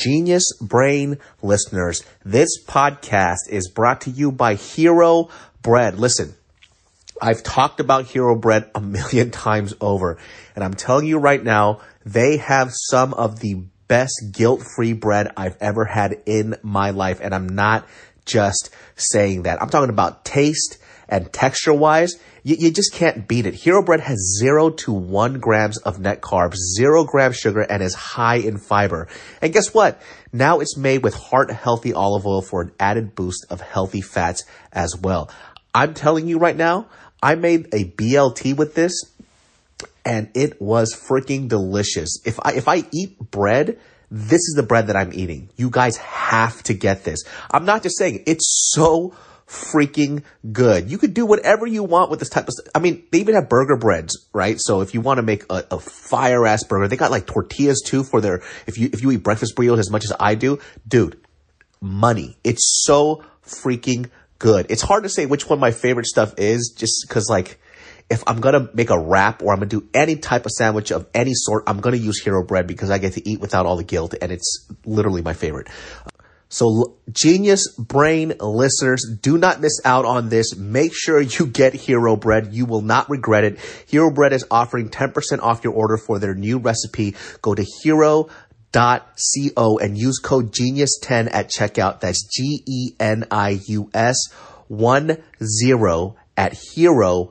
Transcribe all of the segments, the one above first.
Genius Brain listeners, this podcast is brought to you by Hero Bread. Listen, I've talked about Hero Bread a million times over, and I'm telling you right now, they have some of the best guilt-free bread I've ever had in my life, and I'm not just saying that. I'm talking about taste and texture wise. You, you, just can't beat it. Hero Bread has zero to one grams of net carbs, zero grams sugar, and is high in fiber. And guess what? Now it's made with heart healthy olive oil for an added boost of healthy fats as well. I'm telling you right now, I made a BLT with this and it was freaking delicious. If I, if I eat bread, this is the bread that I'm eating. You guys have to get this. I'm not just saying it's so freaking good. You could do whatever you want with this type of stuff. I mean, they even have burger breads, right? So if you want to make a, a fire ass burger, they got like tortillas too for their, if you, if you eat breakfast burritos as much as I do, dude, money. It's so freaking good. It's hard to say which one my favorite stuff is just cause like, if I'm gonna make a wrap or I'm gonna do any type of sandwich of any sort, I'm gonna use Hero Bread because I get to eat without all the guilt and it's literally my favorite. So genius brain listeners, do not miss out on this. Make sure you get Hero Bread. You will not regret it. Hero Bread is offering 10% off your order for their new recipe. Go to hero.co and use code genius10 at checkout. That's G-E-N-I-U-S one zero at hero.co.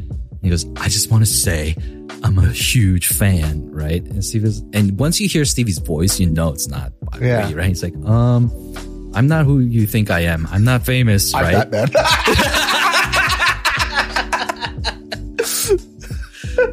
He goes, I just want to say I'm a huge fan, right? And Steve is, and once you hear Stevie's voice, you know it's not Bobby Yeah. Lee, right? He's like, um, I'm not who you think I am. I'm not famous, I'm right?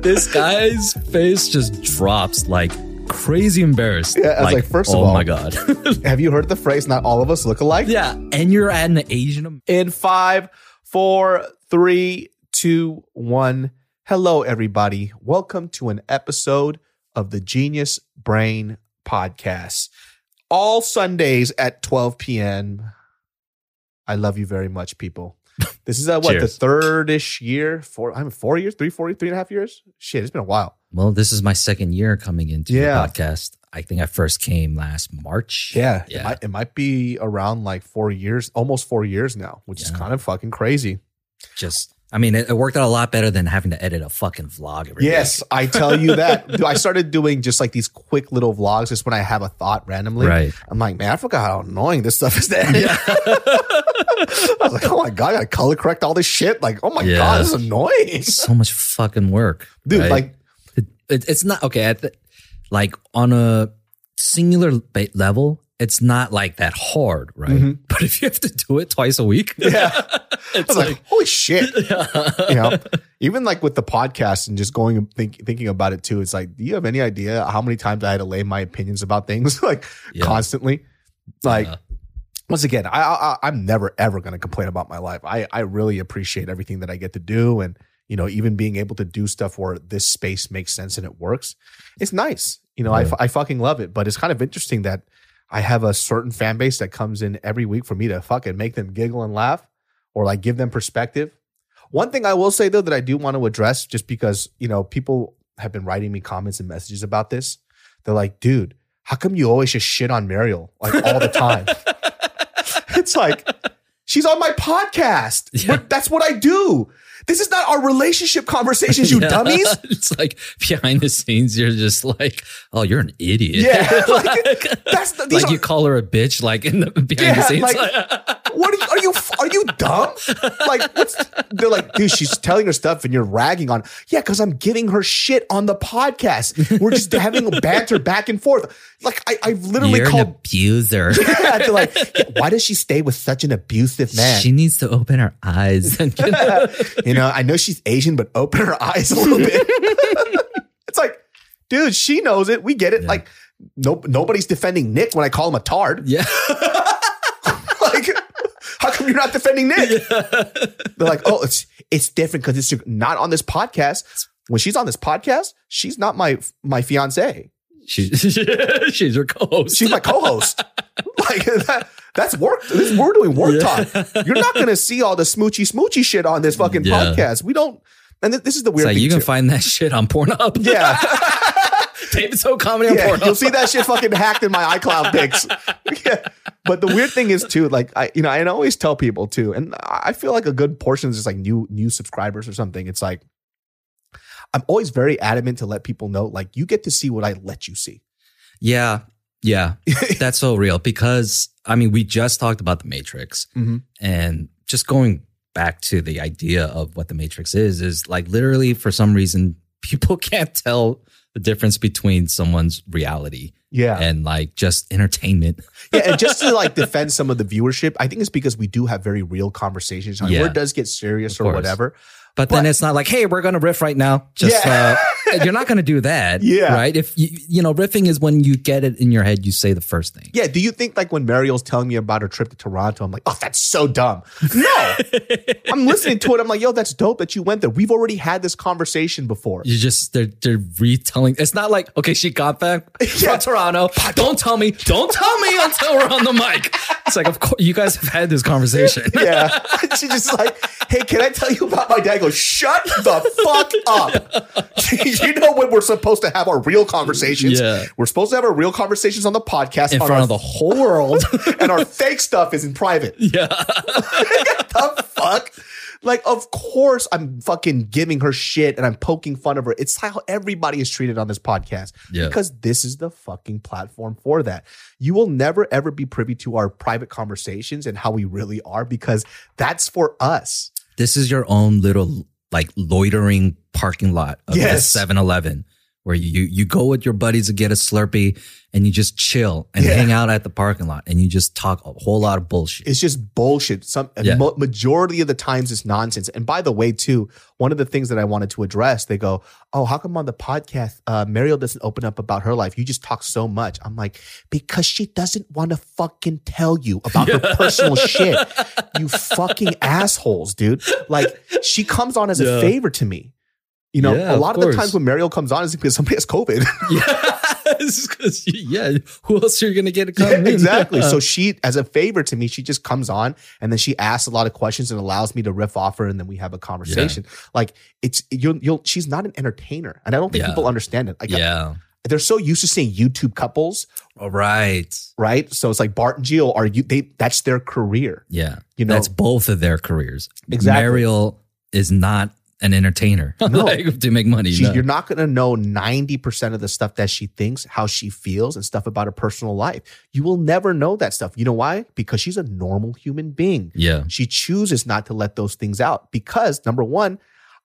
this guy's face just drops like crazy embarrassed. Yeah, I was like, first of oh all- my God. Have you heard the phrase, not all of us look alike? yeah. And you're at an Asian. In five, four, three, two, one. Hello, everybody. Welcome to an episode of the Genius Brain Podcast. All Sundays at 12 p.m. I love you very much, people. This is uh, what the Cheers. third-ish year, four. I'm four years, three, four, three and a half years. Shit, it's been a while. Well, this is my second year coming into Yeah. the podcast. I think I first came last March. Yeah, It, Yeah. might, it might be around like four years, almost four years now, which is kind of fucking crazy. Just, I mean, it, it worked out a lot better than having to edit a fucking vlog every Yes, I tell you that. I started doing just like these quick little vlogs just when I have a thought randomly. Right. I'm like, man, I forgot how annoying this stuff is. Then I was like, oh my god, I gotta color correct all this shit. Like, oh my Yeah. god, this is annoying, so much fucking work. dude. right? Like, it, it, it's not okay. At the, like on a singular level, it's not like that hard, right? Mhm. But if you have to do it twice a week, yeah, it's like, like, holy shit. you know, even like with the podcast and just going and think, thinking about it too. It's like, do you have any idea how many times I had to lay my opinions about things like Yeah. constantly? Like, Yeah. once again, I, I I'm never ever going to complain about my life. I I really appreciate everything that I get to do, and you know, even being able to do stuff where this space makes sense and it works. It's nice. You know, Yeah. I, I fucking love it. But it's kind of interesting that I have a certain fan base that comes in every week for me to fucking make them giggle and laugh or like give them perspective. One thing I will say though that I do want to address just because, you know, people have been writing me comments and messages about this. They're like, dude, how come you always just shit on Mariel like all the time? it's like, she's on my podcast. Yeah. That's what I do. This is not our relationship conversations, you Yeah. dummies. It's like behind the scenes, you're just like, oh, you're an idiot. Yeah, like, that's the, these like are, you call her a bitch, like in the behind the scenes. Like, what are you, are you dumb? Like they're like, dude, she's telling her stuff and you're ragging on. Yeah, because I'm giving her shit on the podcast. We're just having a banter back and forth. Like I, I've literally you're an called. abuser. Yeah, they're like, yeah, why does she stay with such an abusive man? She needs to open her eyes you know, I know she's Asian, but open her eyes a little bit. it's like, dude, she knows it. We get it. Like, no, nobody's defending Nick when I call him a tard. yeah. How come you're not defending Nick? They're like, oh, it's it's different because it's not on this podcast. When she's on this podcast, she's not my my fiance. She's she's her co-host. She's my co-host. like that, that's work. This, we're doing work Yeah. talk. You're not gonna see all the smoochy smoochy shit on this fucking Yeah. podcast. We don't. And th- this is the It's weird like thing you can too. find that shit on Pornhub. yeah. Tape it so comedy on yeah, Pornhub. you'll see that shit fucking hacked in my iCloud pics. yeah. But the weird thing is too, like I, you know, I always tell people too, and I feel like a good portion is just like new new subscribers or something. It's like I'm always very adamant to let people know, like you get to see what I let you see. Yeah. Yeah. That's so real because I mean, we just talked about the Matrix Mhm. and just going back to the idea of what the Matrix is, is like literally for some reason, people can't tell the difference between someone's reality Yeah. and like just entertainment. yeah. And just to like defend some of the viewership, I think it's because we do have very real conversations. Like, Yeah. Where it does get serious Of or course. whatever. But, then But- it's not like, hey, we're gonna riff right now. Just Yeah. uh, you're not gonna do that. Yeah. Right. If you you know, riffing is when you get it in your head, you say the first thing. Yeah. Do you think like when Mariel's telling me about her trip to Toronto, I'm like, oh, that's so dumb. No. I'm listening to it. I'm like, yo, that's dope that you went there. We've already had this conversation before. You just they're they're retelling. It's not like okay, she got back Yeah. from Toronto. Don't tell me. Don't tell me until we're on the mic. It's like of course you guys have had this conversation. Yeah. She's just like, hey, can I tell you about my dad? I go, shut the fuck up. you know when we're supposed to have our real conversations? Yeah. We're supposed to have our real conversations on the podcast in on front our- of the whole world. and our fake stuff is in private. yeah. the fuck? Like, of course, I'm fucking giving her shit and I'm poking fun of her. It's how everybody is treated on this podcast Yeah. because this is the fucking platform for that. You will never ever be privy to our private conversations and how we really are because that's for us. This is your own little like loitering parking lot of Yes. the 7-Eleven where you you go with your buddies to get a Slurpee and you just chill and Yeah. hang out at the parking lot and you just talk a whole lot of bullshit. It's just bullshit. Some Yeah. mo- majority of the times it's nonsense. And by the way, too, one of the things that I wanted to address, they go, "Oh, how come on the podcast, uh, Mariel doesn't open up about her life? You just talk so much." I'm like, because she doesn't want to fucking tell you about her personal shit. You fucking assholes, dude. Like she comes on as a favor to me. You know, Yeah, a lot of, the times when Mariel comes on is because somebody has COVID. Yes, yeah. Who else are you gonna get to come Yeah, exactly. So she, as a favor to me, she just comes on and then she asks a lot of questions and allows me to riff off her, and then we have a conversation. Like it's you'll you'll. She's not an entertainer, and I don't think Yeah. people understand it. Like yeah. they're so used to seeing YouTube couples, All right. right? So it's like Bart and Jill are you? They that's their career. Yeah. You know- that's both of their careers. Exactly. Mariel is not an entertainer No. like, to make money. She's, no. You're not going to know 90% of the stuff that she thinks, how she feels, and stuff about her personal life. You will never know that stuff. You know why? Because she's a normal human being. yeah. She chooses not to let those things out because, number one,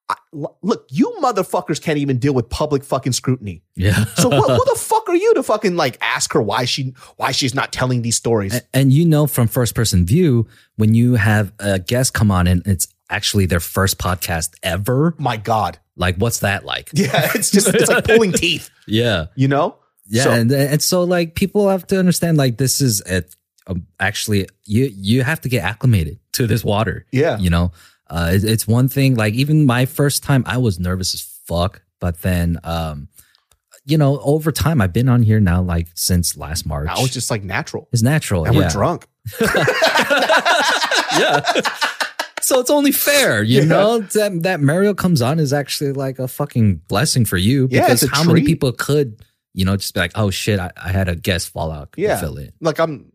I, look, you motherfuckers can't even deal with public fucking scrutiny. Yeah. So what, who the fuck are you to fucking like ask her why she why she's not telling these stories? A- and you know from first person view when you have a guest come on and it's actually their first podcast ever My God, like what's that like yeah, it's just it's like pulling teeth, yeah you know? yeah So- and and so like people have to understand like this is a, um, actually you you have to get acclimated to this water Yeah. you know uh it- it's one thing like even my first time i was nervous as fuck but then um you know, over time, I've been on here now like since last March. Now it's just like natural. it's natural. And yeah. we're drunk. yeah. So it's only fair, you Yeah. know, that that Mario comes on is actually like a fucking blessing for you because a how many people could, you know, just be like, oh shit, I, I had a guest fallout. Yeah. Fill it. Like I'm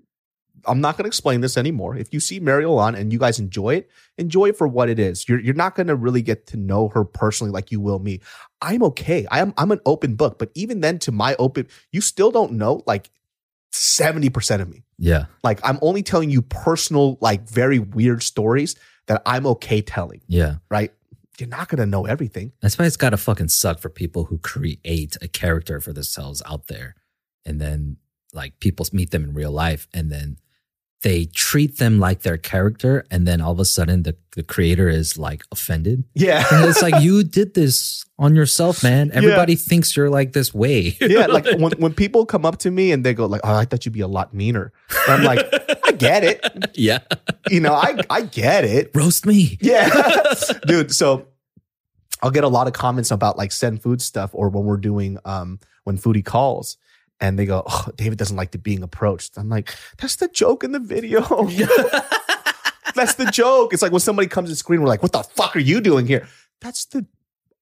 I'm not going to explain this anymore. If you see Mario on and you guys enjoy it, enjoy it for what it is. You're you're not going to really get to know her personally like you will me. I'm okay. I am I'm an open book, but even then to my open, you still don't know like 70% of me. Yeah. Like I'm only telling you personal like very weird stories that I'm okay telling, Yeah. right? You're not going to know everything. That's why it's got to fucking suck for people who create a character for themselves out there. And then like people meet them in real life and then they treat them like their character. And then all of a sudden the, the creator is like offended. Yeah. And it's like, you did this on yourself, man. Everybody thinks you're like this way. yeah, like when, when people come up to me and they go like, "Oh, I thought you'd be a lot meaner," and I'm like, "I get it, yeah. you know, I I get it, Roast me. yeah, dude." So I'll get a lot of comments about like send food stuff or when we're doing um when foodie calls. And they go, oh, David doesn't like the being approached. I'm like, that's the joke in the video. that's the joke. It's like when somebody comes to screen, we're like, what the fuck are you doing here? That's the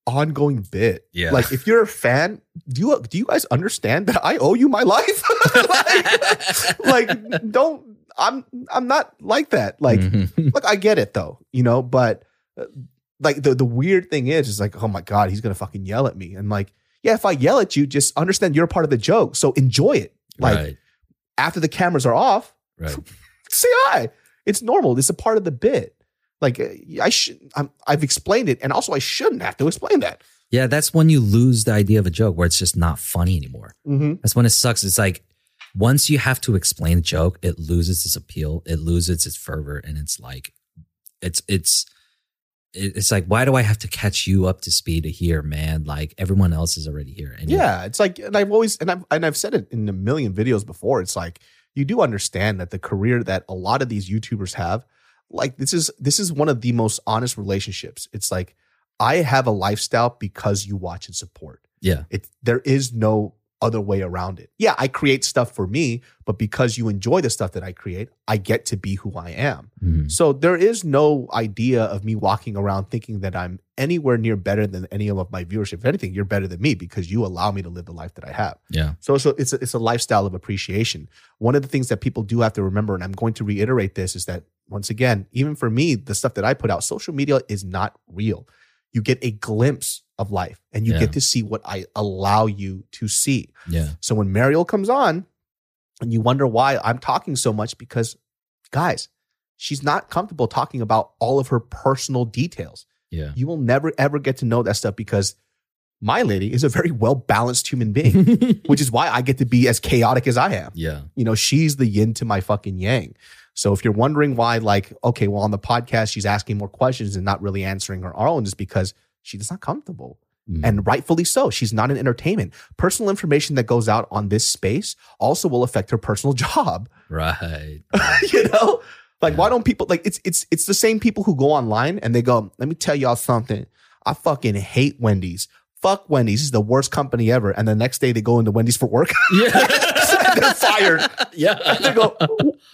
ongoing bit. Yeah. Like if you're a fan, do you do you guys understand that I owe you my life? like, like, don't I'm I'm not like that. Like Mhm. look, I get it though, you know, but uh, like the the weird thing is is like, oh my God, he's gonna fucking yell at me. And like, yeah, if I yell at you, just understand you're a part of the joke. So enjoy it. Like right. after the cameras are off, Right. say hi. It's normal. It's a part of the bit. Like uh, I should, I'm, I've explained it, and also I shouldn't have to explain that. Yeah. That's when you lose the idea of a joke where it's just not funny anymore. Mm-hmm. That's when it sucks. It's like once you have to explain a joke, it loses its appeal, it loses its fervor, and it's like it's it's it- it's like why do I have to catch you up to speed to here, man? Like everyone else is already here. You- Yeah, it's like, and I've always, and I've, and I've said it in a million videos before. It's like you do understand that the career that a lot of these YouTubers have, like this is this is one of the most honest relationships. It's like I have a lifestyle because you watch and support. yeah, It there is no other way around it. Yeah, I create stuff for me, but because you enjoy the stuff that I create, I get to be who I am. Mhm. So there is no idea of me walking around thinking that I'm anywhere near better than any of my viewership. If anything, you're better than me because you allow me to live the life that I have. yeah, So, so it's a, it's a lifestyle of appreciation. One of the things that people do have to remember, and I'm going to reiterate this, is that once again, even for me, the stuff that I put out, social media is not real. You get a glimpse of life, and you Yeah. get to see what I allow you to see. yeah, So when Mariel comes on, and you wonder why I'm talking so much, because guys, she's not comfortable talking about all of her personal details. yeah. You will never ever get to know that stuff because my lady is a very well balanced human being, which is why I get to be as chaotic as I am. yeah, You know, she's the yin to my fucking yang. So if you're wondering why, like, okay, well, on the podcast, she's asking more questions and not really answering her own, is because she's not comfortable. Mhm. And rightfully so. She's not in entertainment. Personal information that goes out on this space also will affect her personal job. right. you know? Like, Yeah. why don't people like it's it's it's the same people who go online and they go, let me tell y'all something. I fucking hate Wendy's. Fuck Wendy's. This is the worst company ever. And the next day they go into Wendy's for work. yeah, They're fired. yeah. They go,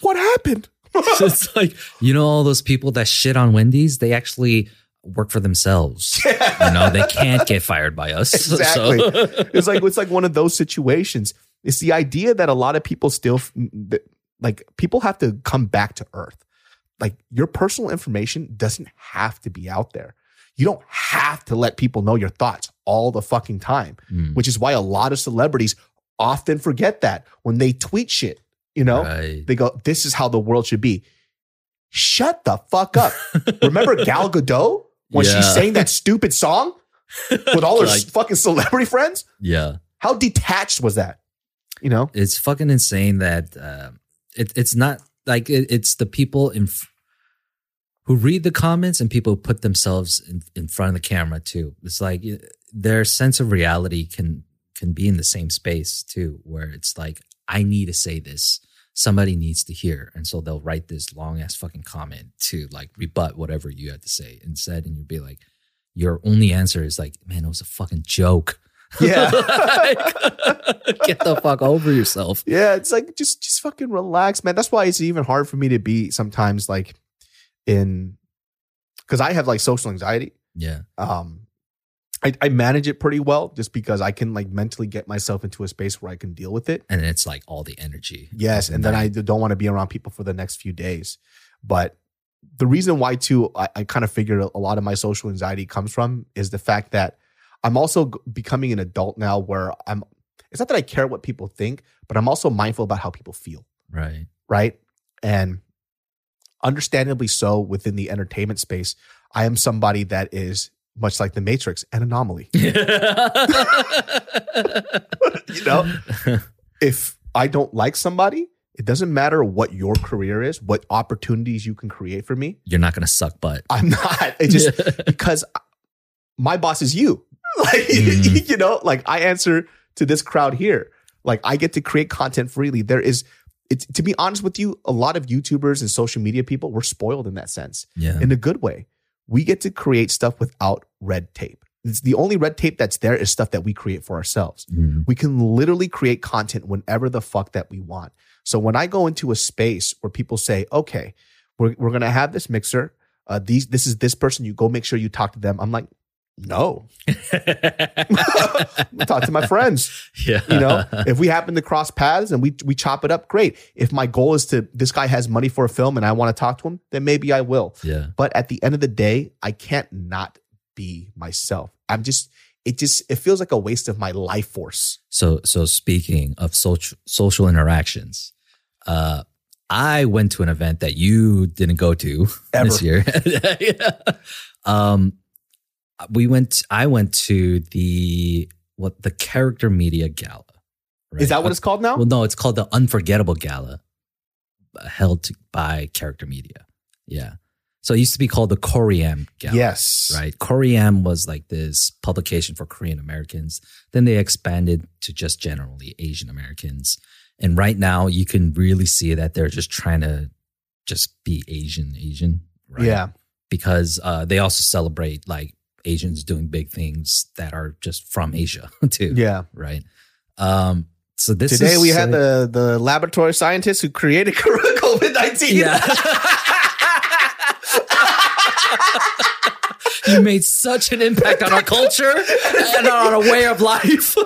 what happened? So it's like you know all those people that shit on Wendy's, they actually work for themselves. You know, they can't get fired by us. So- Exactly. it's like it's like one of those situations. It's the idea that a lot of people still like people have to come back to earth. Like your personal information doesn't have to be out there. You don't have to let people know your thoughts all the fucking time, Mm, which is why a lot of celebrities often forget that when they tweet shit, you know? right. They go, "This is how the world should be." Shut the fuck up. Remember Gal Gadot when Yeah. she sang that stupid song with all her Like- fucking celebrity friends? Yeah. How detached was that? You know? it's fucking insane that uh, it, it's not like it, it's the people in who read the comments and people who put themselves in, in front of the camera too. It's like their sense of reality can can be in the same space too, where it's like I need to say this, somebody needs to hear, and so they'll write this long ass fucking comment to like rebut whatever you had to say instead, and you'd be like, your only answer is like, man, it was a fucking joke. Yeah. Get the fuck over yourself. Yeah, it's like just just fucking relax, man. That's why it's even hard for me to be sometimes like in because I have like social anxiety. Yeah. Um I, I manage it pretty well just because I can like mentally get myself into a space where I can deal with it. And it's like all the energy. Yes, and then I don't want to be around people for the next few days. But the reason why too, I, I kind of figured a lot of my social anxiety comes from is the fact that I'm also becoming an adult now where I'm. It's not that I care what people think, but I'm also mindful about how people feel. Right. right? And understandably so within the entertainment space, I am somebody that is much like the Matrix, an anomaly. you know, if I don't like somebody, it doesn't matter what your career is, what opportunities you can create for me. You're not gonna suck butt. I'm not. It just because my boss is you. Like Mhm. you know, like I answer to this crowd here. Like I get to create content freely. There is it's to be honest with you, a lot of YouTubers and social media people, we're spoiled in that sense. Yeah. In a good way. We get to create stuff without red tape. It's the only red tape that's there is stuff that we create for ourselves. Mhm. We can literally create content whenever the fuck that we want. So when I go into a space where people say, okay, we're, we're going to have this mixer. Uh, these, this is this person. You go make sure you talk to them. I'm like, no, talk to my friends. yeah. You know, if we happen to cross paths and we, we chop it up, great. If my goal is to, this guy has money for a film and I want to talk to him, then maybe I will. yeah. But at the end of the day, I can't not be myself. I'm just, it just, it feels like a waste of my life force. So so speaking of social social interactions, uh I went to an event that you didn't go to Ever. this year. um we went I went to the what the character media gala. right? Is that what it's called now? Well, no, it's called the Unforgettable Gala, uh, held by Character Media. Yeah. So it used to be called the Koream Gala. yes. Right. Koream was like this publication for Korean Americans. Then they expanded to just generally Asian Americans. And right now you can really see that they're just trying to just be Asian, Asian. Right? Yeah. Because uh, they also celebrate like Asians doing big things that are just from Asia too. Yeah. Right. Um, so this Today we had the the laboratory scientists who created COVID nineteen. Yeah. you made such an impact on our culture and on our way of life.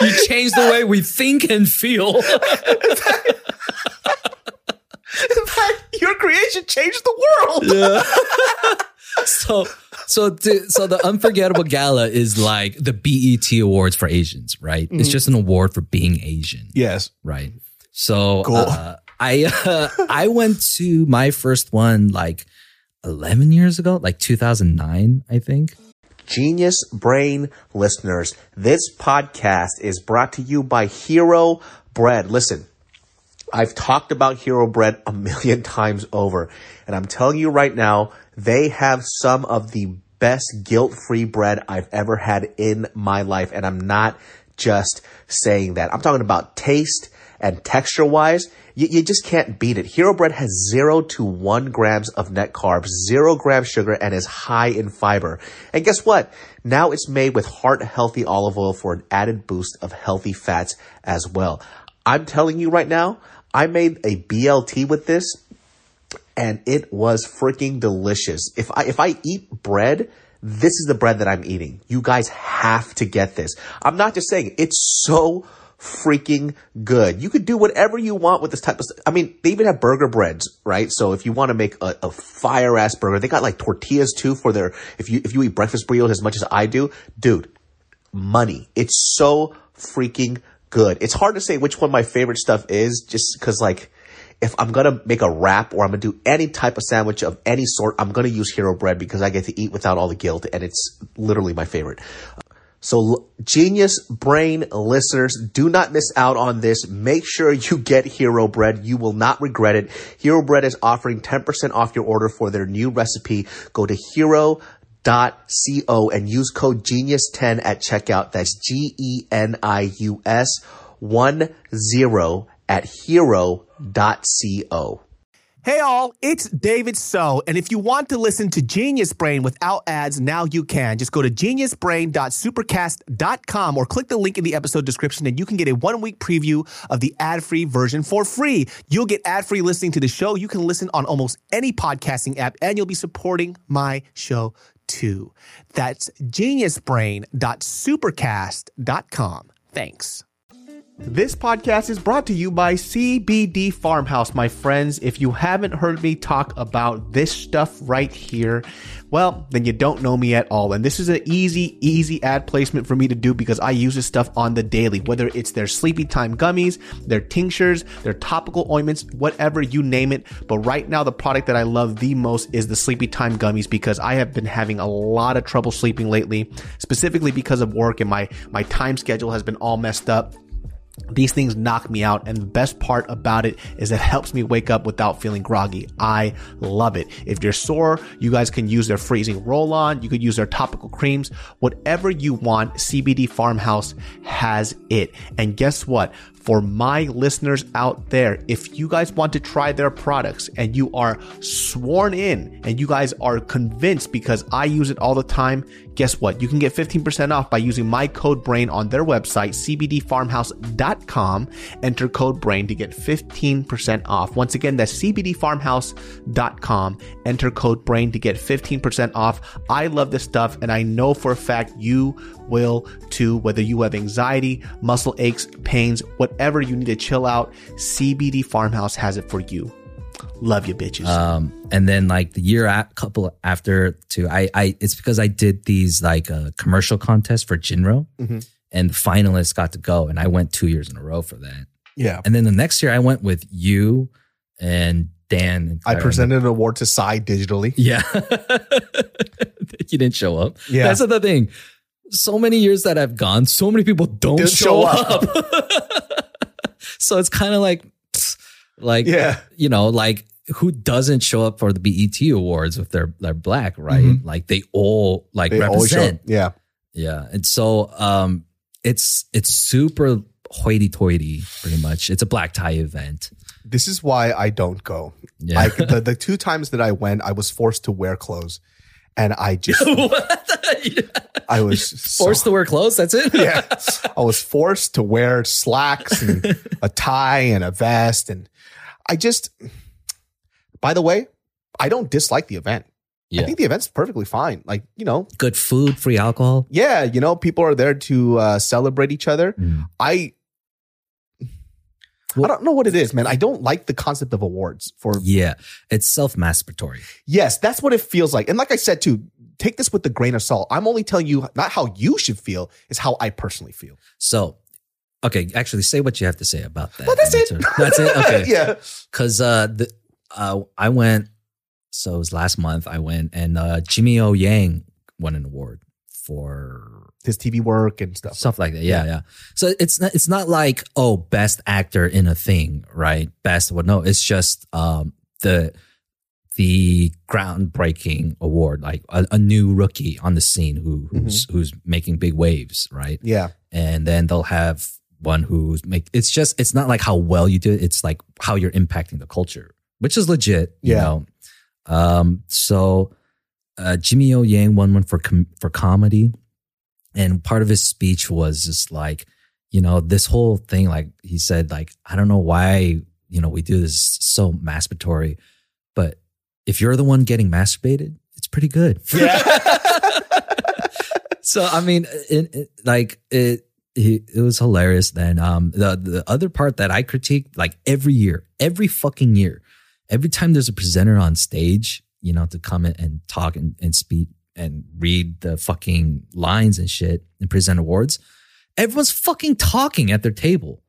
you changed the way we think and feel. In fact, your creation changed the world. So so to, so the unforgettable gala is like the BET awards for Asians, right? It's just an award for being Asian. Yes. right? So Cool. uh, I uh, I went to my first one like eleven years ago, like two thousand nine, I think. Genius Brain listeners, this podcast is brought to you by Hero Bread. Listen, I've talked about Hero Bread a million times over, and I'm telling you right now, they have some of the best guilt-free bread I've ever had in my life, and I'm not just saying that. I'm talking about taste and texture-wise. You, you just can't beat it. Hero Bread has zero to one grams of net carbs, zero grams sugar, and is high in fiber. And guess what? Now it's made with heart healthy olive oil for an added boost of healthy fats as well. I'm telling you right now, I made a BLT with this and it was freaking delicious. If I if I eat bread, this is the bread that I'm eating. You guys have to get this. I'm not just saying it's so freaking good. You could do whatever you want with this type of stuff. I mean, they even have burger breads, right? So if you want to make a, a fire ass burger, they got like tortillas too for their if you if you eat breakfast burritos as much as I do, dude, money. It's so freaking good. It's hard to say which one my favorite stuff is just because like if I'm gonna make a wrap or I'm gonna do any type of sandwich of any sort, I'm gonna use hero bread because I get to eat without all the guilt and it's literally my favorite. So genius brain listeners, do not miss out on this. Make sure you get Hero Bread. You will not regret it. Hero Bread is offering 10% off your order for their new recipe. Go to hero.co and use code genius10 at checkout. That's G E N I U S 1 0 at hero.co. Hey all, it's David So, and if you want to listen to Genius Brain without ads, now you can. Just go to geniusbrain.supercast.com or click the link in the episode description and you can get a one week preview of the ad free version for free. You'll get ad free listening to the show. You can listen on almost any podcasting app and you'll be supporting my show too. That's geniusbrain.supercast.com. Thanks. This podcast is brought to you by CBD Farmhouse, my friends. If you haven't heard me talk about this stuff right here, well, then you don't know me at all. And this is an easy, easy ad placement for me to do because I use this stuff on the daily, whether it's their sleepy time gummies, their tinctures, their topical ointments, whatever you name it. But right now, the product that I love the most is the sleepy time gummies because I have been having a lot of trouble sleeping lately, specifically because of work and my, my time schedule has been all messed up. These things knock me out. And the best part about it is it helps me wake up without feeling groggy. I love it. If you're sore, you guys can use their freezing roll on. You could use their topical creams. Whatever you want, CBD Farmhouse has it. And guess what? For my listeners out there, if you guys want to try their products and you are sworn in and you guys are convinced because I use it all the time, guess what? You can get 15% off by using my code BRAIN on their website, cbdfarmhouse.com. Enter code BRAIN to get 15% off. Once again, that's cbdfarmhouse.com. Enter code BRAIN to get 15% off. I love this stuff and I know for a fact you will too, whether you have anxiety, muscle aches, pains, whatever you need to chill out, CBD Farmhouse has it for you. Love you, bitches. Um, and then like the year a- couple after too, I, I, it's because I did these like uh, commercial contests for Jinro and the finalists got to go and I went two years in a row for that. yeah. And then the next year I went with you and Dan. And I presented an award to Psy digitally. Yeah. you didn't show up. Yeah. That's the thing. So many years that I've gone, so many people don't show, show up. so it's kind of like, like, Yeah. you know, like who doesn't show up for the BET awards if they're they're black, right? Like they all like Mm-hmm. They represent. Yeah. Yeah. And so um it's it's super hoity toity, pretty much. It's a black tie event. This is why I don't go. Yeah. Like the, the two times that I went, I was forced to wear clothes. And I just, I was so- Forced to wear clothes, that's it? yeah, I was forced to wear slacks and a tie and a vest. And I just, by the way, I don't dislike the event. I think the event's perfectly fine. Like, you know, Good food, free alcohol. yeah, you know, people are there to uh, celebrate each other. Mm. I, I don't know what it is, man. I don't like the concept of awards for Yeah. It's self masturbatory. Yes, that's what it feels like. And like I said too, take this with a grain of salt. I'm only telling you not how you should feel, is how I personally feel. So, okay, actually, say what you have to say about that. Well, that's it. That's it. Okay. yeah. Because uh, the uh, I went. So it was last month. I went and uh, Jimmy O Yang won an award for His TV work and stuff. stuff like that. Yeah, yeah. So it's not it's not like oh best actor in a thing, right? Best what? No, it's just um the the groundbreaking award, like a, a new rookie on the scene who who's who's making big waves, right? Yeah. and then they'll have one who's make it's just it's not like how well you do it it's like how you're impacting the culture which is legit you Yeah. know um so uh jimmy o yang won one for com- for comedy and part of his speech was just like you know this whole thing like he said like i don't know why you know we do this so masturbatory if you're the one getting masturbated it's pretty good Yeah. so I mean, it, it, like it, it, it was hilarious. Then um, the the other part that I critique, like every year, every fucking year, every time there's a presenter on stage, you know, to come in and talk and, and speak and read the fucking lines and shit and present awards, everyone's fucking talking at their table.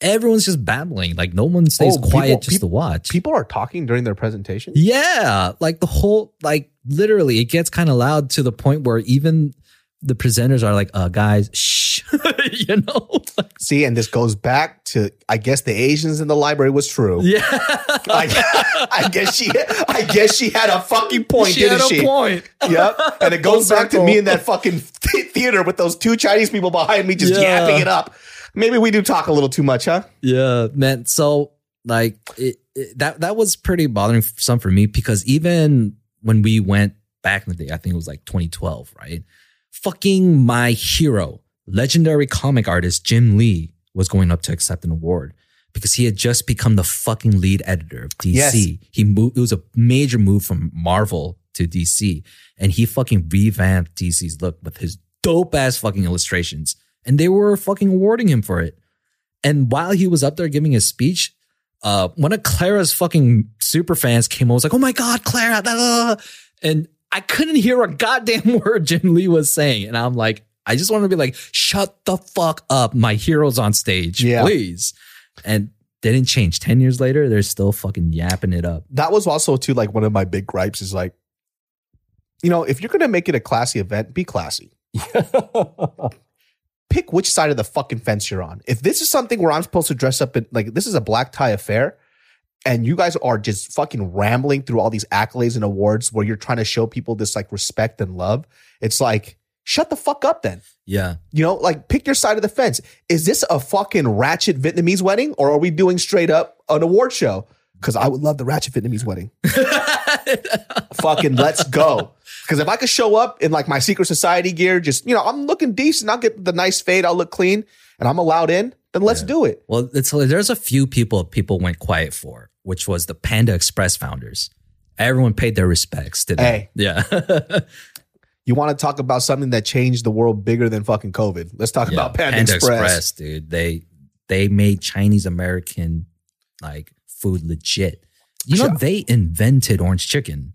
Everyone's just babbling. Like no one stays Oh, quiet people- just to watch. People are talking during their presentation. Yeah, like the whole like literally it gets kind of loud to the point where even the presenters are like, "Uh guys, shh." you know? Like, See, and this goes back to I guess the Asians in the library was true. yeah. I, I guess she I guess she had a fucking point, she didn't had a she? point. Yep. And it goes Full back to me in that fucking th- theater with those two Chinese people behind me just Yeah. yapping it up. Maybe we do talk a little too much, huh? Yeah, man. So like it, it, that that was pretty bothering for some for me because even when we went back in the day, I think it was like 2012, right? Fucking my hero, legendary comic artist Jim Lee was going up to accept an award because he had just become the fucking lead editor of DC. Yes. He moved, it was a major move from Marvel to DC and he fucking revamped DC's look with his dope ass fucking illustrations and they were fucking awarding him for it. And while he was up there giving his speech, uh, one of Clara's fucking super fans came over, was like, "Oh my god, Clara!" da, da, da." And I couldn't hear a goddamn word Jim Lee was saying, and I'm like, I just want to be like, "Shut the fuck up! My hero's on stage, Yeah. please." And they didn't change. Ten years later, they're still fucking yapping it up. that was also too like one of my big gripes is like, you know, if you're gonna make it a classy event, be classy. Pick which side of the fucking fence you're on. If this is something where I'm supposed to dress up in like this is a black tie affair, and you guys are just fucking rambling through all these accolades and awards where you're trying to show people this like respect and love, it's like shut the fuck up then. Yeah, You know, like pick your side of the fence. Is this a fucking ratchet Vietnamese wedding or are we doing straight up an award show? Because I would love the ratchet Vietnamese wedding. fucking let's go. Because if I could show up in like my secret society gear, just, you know, I'm looking decent, I'll get the nice fade, I'll look clean, and I'm allowed in, then let's do it. Well, it's there's a few people people went quiet for, which was the Panda Express founders. Everyone paid their respects. Did Hey. Yeah. You want to talk about something that changed the world bigger than fucking COVID? Let's talk about Panda, Express. dude. They they made Chinese American like food legit. You know, they invented orange chicken.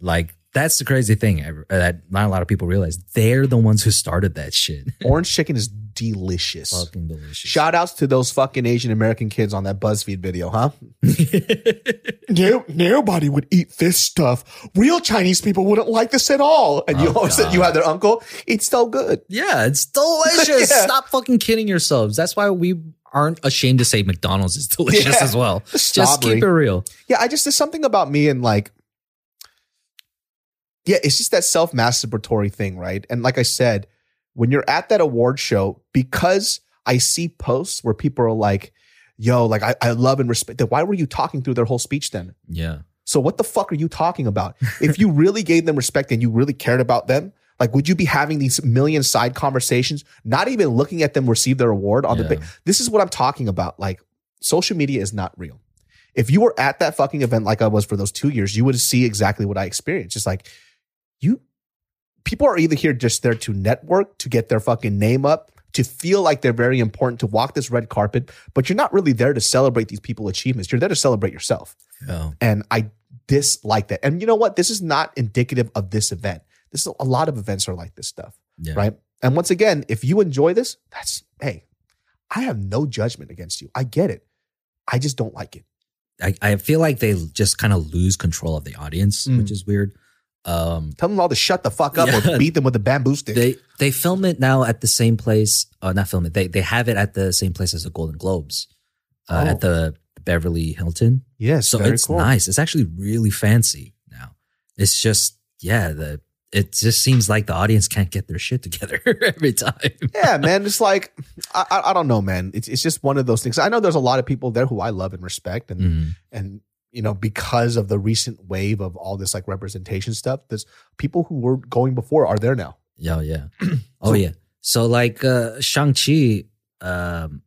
Like that's the crazy thing I- uh, that not a lot of people realize. They're the ones who started that shit. Orange chicken is delicious. Fucking delicious. Shout outs to those fucking Asian American kids on that BuzzFeed video, huh? no, nobody would eat this stuff. Real Chinese people wouldn't like this at all. And you Oh, always said you had their uncle. It's so good. yeah, it's delicious. Yeah. Stop fucking kidding yourselves. That's why we aren't ashamed to say McDonald's is delicious Yeah. as well. The Just snobbery. keep it real. Yeah, I just there's something about me and like, yeah, it's just that self masturbatory thing, right? And like I said, when you're at that award show, because I see posts where people are like, "Yo, like I, I love and respect." Then why were you talking through their whole speech then? Yeah. So what the fuck are you talking about? if you really gave them respect and you really cared about them, like would you be having these million side conversations, not even looking at them receive their award on the Yeah. ba- This is what I'm talking about. Like social media is not real. If you were at that fucking event like I was for those 2 years, you would see exactly what I experienced. Just like you people are either here just there to network, to get their fucking name up, to feel like they're very important, to walk this red carpet, but you're not really there to celebrate these people's achievements. You're there to celebrate yourself. Yeah. And I dislike that. And you know what? This is not indicative of this event. This is a lot of events are like this stuff, Yeah. right? And once again, if you enjoy this, that's hey, I have no judgment against you. I get it. I just don't like it. I, I feel like they just kind of lose control of the audience, Mm. which is weird. Um, Tell them all to shut the fuck up Yeah. or beat them with a bamboo stick. they they film it now at the same place. Uh, not film it. They they have it at the same place as the Golden Globes, uh, Oh. at the Beverly Hilton. yes, So it's cool. nice. It's actually really fancy now. It's just yeah. The it just seems like the audience can't get their shit together every time. yeah, man. It's like I, I, don't know, man. It's it's just one of those things. I know there's a lot of people there who I love and respect, and Mhm. and you know because of the recent wave of all this like representation stuff, there's people who were going before are there now. Yeah, yeah. oh yeah. So like uh Shang Chi um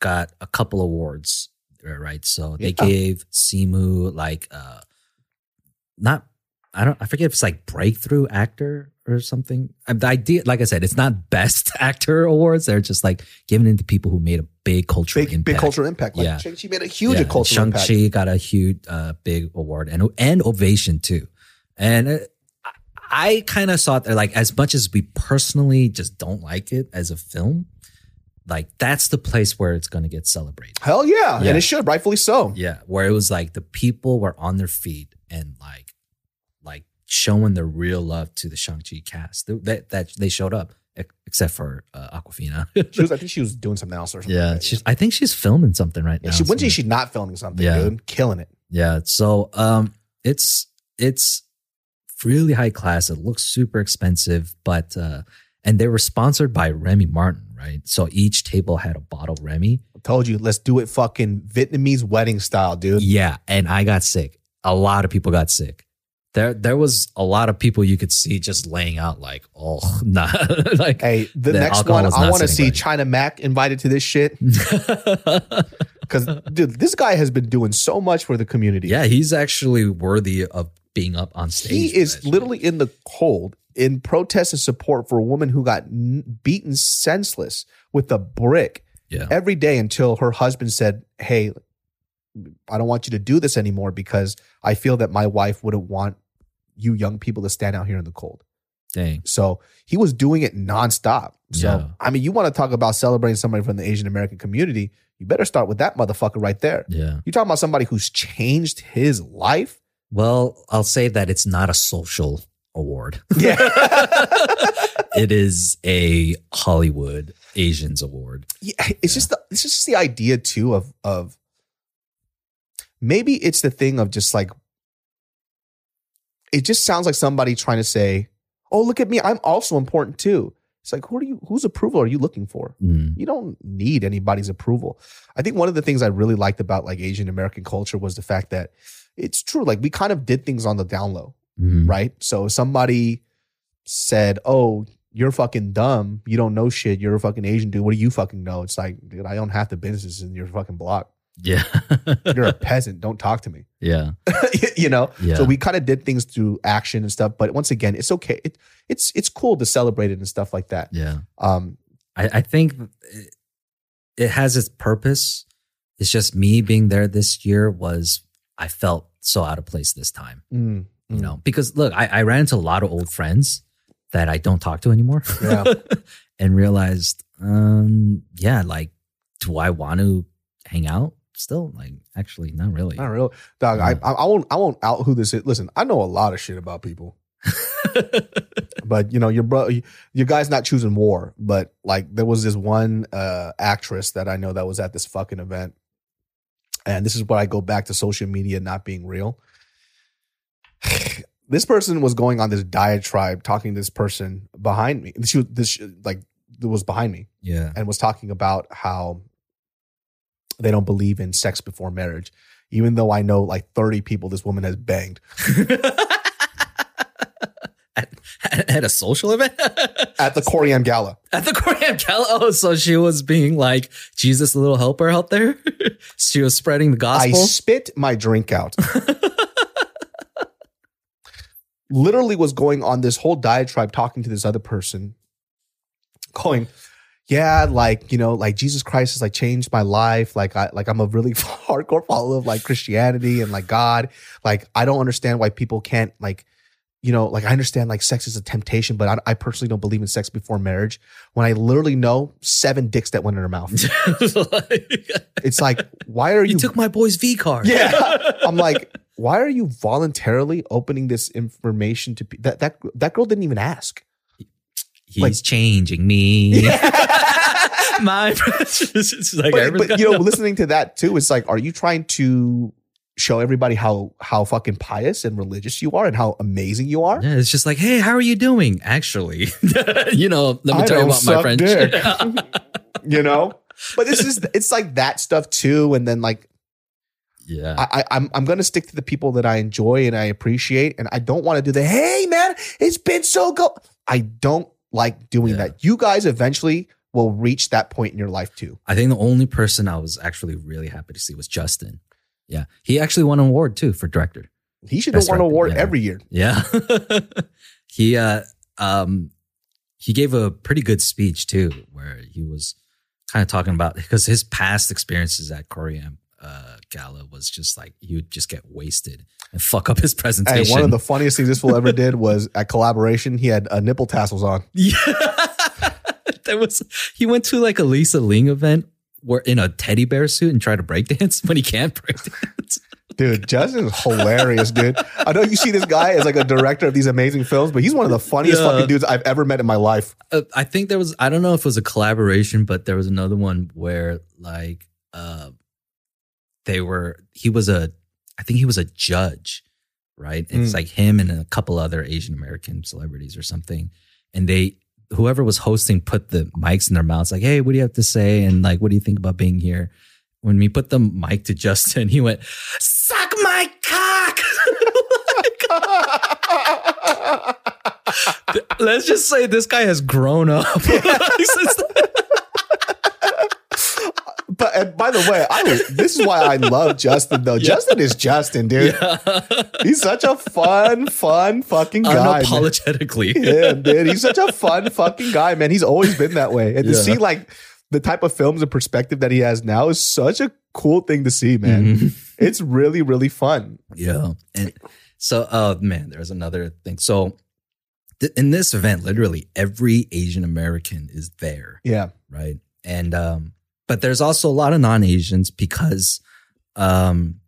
got a couple awards, uh, right? So they Yeah. gave Simu like uh not I don't I forget if it's like breakthrough actor or something. Um, The idea, like I said, it's not best actor awards. They're just like giving it to people who made a big cultural Big impact. big cultural impact. Like Yeah. Shang-Chi made a huge Yeah, cultural Shang impact. Chi got a huge, uh, big award and and ovation too. And uh, I, I kind of saw it there, like as much as we personally just don't like it as a film, like that's the place where it's going to get celebrated. Hell yeah. Yeah. and it should, rightfully so. Yeah, where it was like the people were on their feet and like showing the real love to the Shang Chi cast. That that, they showed up, except for uh, Awkwafina. She was, I think she was doing something else or something. yeah, like she's. I think she's filming something right yeah. now. She, when so- is she not filming something, Yeah. dude? Killing it. Yeah. So um it's it's really high class. It looks super expensive, but uh and they were sponsored by Remy Martin, right? So each table had a bottle of Remy. I told you, let's do it fucking Vietnamese wedding style, dude. Yeah, and I got sick. A lot of people got sick. There, there was a lot of people you could see just laying out like, oh, nah, like Hey, the, The next one, I want to see. China Mac invited to this shit because, dude, this guy has been doing so much for the community. yeah, he's actually worthy of being up on stage. he is shit. literally in the cold in protest and support for a woman who got n- beaten senseless with a brick yeah, every day until her husband said, "Hey, I don't want you to do this anymore because I feel that my wife wouldn't want you young people to stand out here in the cold." dang, So he was doing it nonstop. So Yeah. I mean, you want to talk about celebrating somebody from the Asian American community? You better start with that motherfucker right there. yeah. You talking about somebody who's changed his life? Well, I'll say that it's not a social award. Yeah. it is a Hollywood Asians award. yeah, it's just the it's just the idea too of of maybe it's the thing of just like it just sounds like somebody trying to say, "Oh, look at me, I'm also important too." It's like, who are you? Whose approval are you looking for? Mm, You don't need anybody's approval. I think one of the things I really liked about like Asian American culture was the fact that it's true. Like we kind of did things on the down low, mm, right? So somebody said, "Oh, you're fucking dumb. You don't know shit. You're a fucking Asian dude. What do you fucking know?" It's like, dude, I don't have the businesses in your fucking block. Yeah, You're a peasant. Don't talk to me. yeah, you know. yeah. So we kind of did things through action and stuff. But once again, it's okay. It, it's it's cool to celebrate it and stuff like that. yeah. Um, I, I think it, it has its purpose. It's just me being there this year was I felt so out of place this time, mm, you mm. know, because look, I, I ran into a lot of old friends that I don't talk to anymore. Yeah. and realized, um, yeah, like, do I want to hang out still? Like, actually, not really. Not really, dog. I, I I won't I won't out who this is. Listen, I know a lot of shit about people, but you know your bro, your guy's not choosing war. But like there was this one uh actress that I know that was at this fucking event, and this is where I go back to social media not being real. this person was going on this diatribe, talking to this person behind me. She was this like was behind me yeah. and was talking about how they don't believe in sex before marriage, even though I know like 30 people this woman has banged at, at a social event? at the Coriam Gala. At the Korean Gala. Oh, so she was being like Jesus, little helper out there. she was spreading the gospel. I spit my drink out. Literally was going on this whole diatribe talking to this other person, going, yeah, like, you know, like Jesus Christ has like changed my life. Like I like I'm a really hardcore follower of like Christianity and like God. Like I don't understand why people can't like you know, like I understand like sex is a temptation, but I, I personally don't believe in sex before marriage. When I literally know seven dicks that went in her mouth, it's like, why are you? you took my boy's V card. yeah, I'm like, why are you voluntarily opening this information to pe- that that that girl didn't even ask. He's Like- changing me. Yeah. my precious. It's like But, but you know, got- listening to that too, it's like, are you trying to show everybody how how fucking pious and religious you are and how amazing you are? Yeah, it's just like, hey, how are you doing? Actually, you know, let me I tell you about my French. dick. you know but this is it's like that stuff too and then like yeah, I, I i'm i'm gonna stick to the people that i enjoy and i appreciate and i don't want to do the hey man it's been so go i don't like doing Yeah. that you guys eventually will reach that point in your life too I think the only person I was actually really happy to see was Justin. Yeah, he actually won an award too for director. he should Best have won an award yeah. every year Yeah, he uh um he gave a pretty good speech too, where he was kind of talking about because his past experiences at Korean uh, Gala was just like he would just get wasted and fuck up his presentation. and one of the funniest things this fool ever did was at Kollaboration he had uh, nipple tassels on Yeah. there was he went to like a Lisa Ling event where in a teddy bear suit and tried to break dance when he can't break dance. Dude, Justin's hilarious, dude. I know you see this guy as like a director of these amazing films, but he's one of the funniest Yeah. fucking dudes I've ever met in my life. Uh, I think there was I don't know if it was a Kollaboration, but there was another one where like uh they were he was a I think he was a judge, right? It's Mm. like him and a couple other Asian American celebrities or something. And they whoever was hosting put the mics in their mouths, like, "Hey, what do you have to say?" And like, "What do you think about being here?" When we put the mic to Justin, he went, "Suck my cock." Let's just say this guy has grown up. Since But and by the way, I was, this is why I love Justin though. Justin is Justin, dude. He's such a fun, fun fucking guy. man. unapologetically. Yeah, dude. He's such a fun fucking guy, man. He's always been that way. And to see like the type of films and perspective that he has now is such a cool thing to see, man. Mhm. It's really, really fun. Yeah. And so, uh, man, there's another thing. So, in this event, literally every Asian American is there, Yeah. right? And, um, but there's also a lot of non Asians because, um,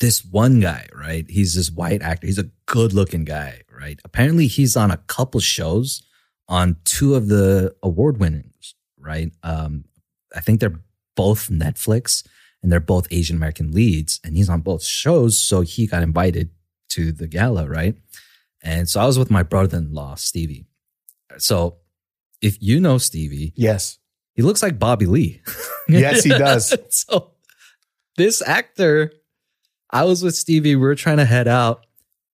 this one guy, right? He's this white actor. He's a good looking guy, right? Apparently, he's on a couple shows on two of the award winners, right? Um, I think they're both Netflix and they're both Asian American leads, and he's on both shows. So he got invited to the gala, right? And so I was with my brother in law, Stevie. So if you know Stevie, Yes. He looks like Bobby Lee. Yes, he does. so this actor, I was with Stevie, we were trying to head out,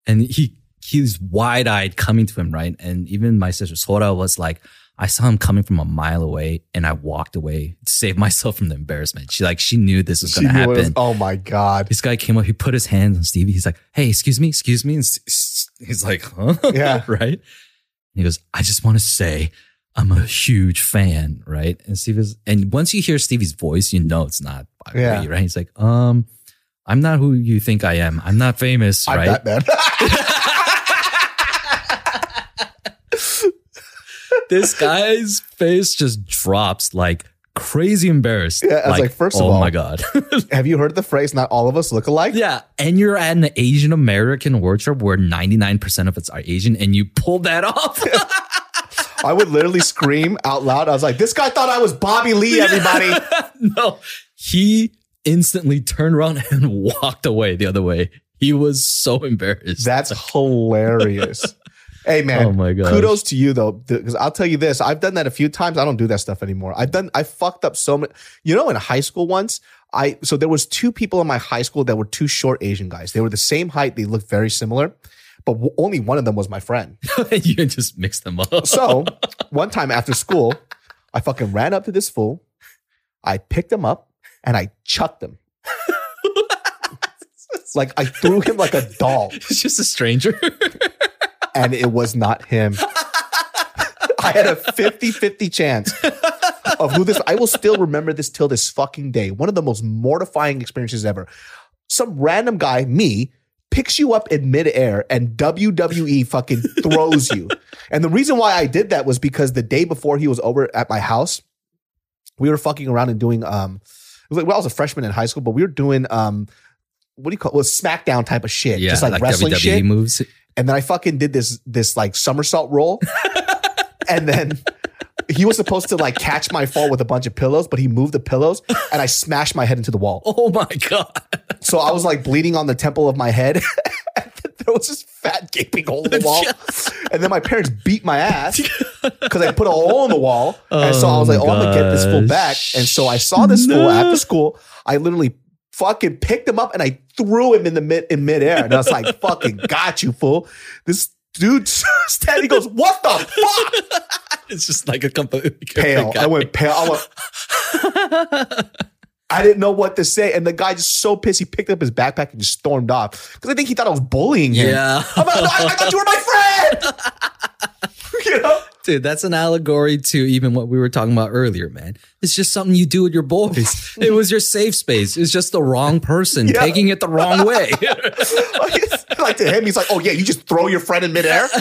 and he he's wide eyed coming to him, right? And even my sister Sora was like, I saw him coming from a mile away, and I walked away to save myself from the embarrassment. She like she knew this was gonna knew it was- happen. oh my God. This guy came up, he put his hands on Stevie. He's like, Hey, excuse me, excuse me. And he's like, Huh? Yeah. right. And he goes, I just want to say I'm a huge fan, right? And Stevie's, and once you hear Stevie's voice, you know it's not Bobby Yeah. Lee, right? He's like, um, I'm not who you think I am. I'm not famous, I'm right? that man. this guy's face just drops like crazy embarrassed. Yeah, I was like, first of oh all- my God. Have you heard the phrase, not all of us look alike? Yeah, and you're at an Asian American workshop where 99% of us are Asian, and you pulled that off. I would literally scream out loud. I was like, this guy thought I was Bobby Lee, everybody. no, he instantly turned around and walked away the other way. He was so embarrassed. That's hilarious. Hey man, Oh my gosh. kudos to you though, because I'll tell you this: I've done that a few times. I don't do that stuff anymore. I've done, I fucked up so much. You know, in high school once, I so there was two people in my high school that were two short Asian guys. They were the same height. They looked very similar, but w- only one of them was my friend. you just mix them up. So one time after school, I fucking ran up to this fool. I picked him up and I chucked him. like I threw him like a doll. It's just a stranger. and it was not him. I had a 50 50 chance of who this. I will still remember this till this fucking day. One of the most mortifying experiences ever. Some random guy, me, picks you up in midair and WWE fucking throws you. And the reason why I did that was because the day before he was over at my house, we were fucking around and doing um it was like well, I was a freshman in high school, but we were doing um what do you call it? Was SmackDown type of shit. just like, wrestling WWE shit. moves. And then I fucking did this this like somersault roll. and then he was supposed to like catch my fall with a bunch of pillows, but he moved the pillows and I smashed my head into the wall. Oh my God. So I was like bleeding on the temple of my head. there was this fat gaping hole in the wall. and then my parents beat my ass because I put a hole in the wall. and so I was Oh like, oh, I'm gonna get this fool back. And so I saw this fool after school. I literally fucking picked him up and I threw him in the mid in midair. And I was like, fucking got you, fool. This dude standing goes, what the fuck? It's just like a completely Pale. different I went pale. I went, I didn't know what to say. And the guy just so pissed, he picked up his backpack and just stormed off. Because I think he thought I was bullying him. Yeah. I'm like, I, I thought you were my friend. you know? Dude, that's an allegory to even what we were talking about earlier, man. It's just something you do with your boys. it was your safe space. It's just the wrong person Yeah. taking it the wrong way. like, to him, he's like, oh yeah, you just throw your friend in midair.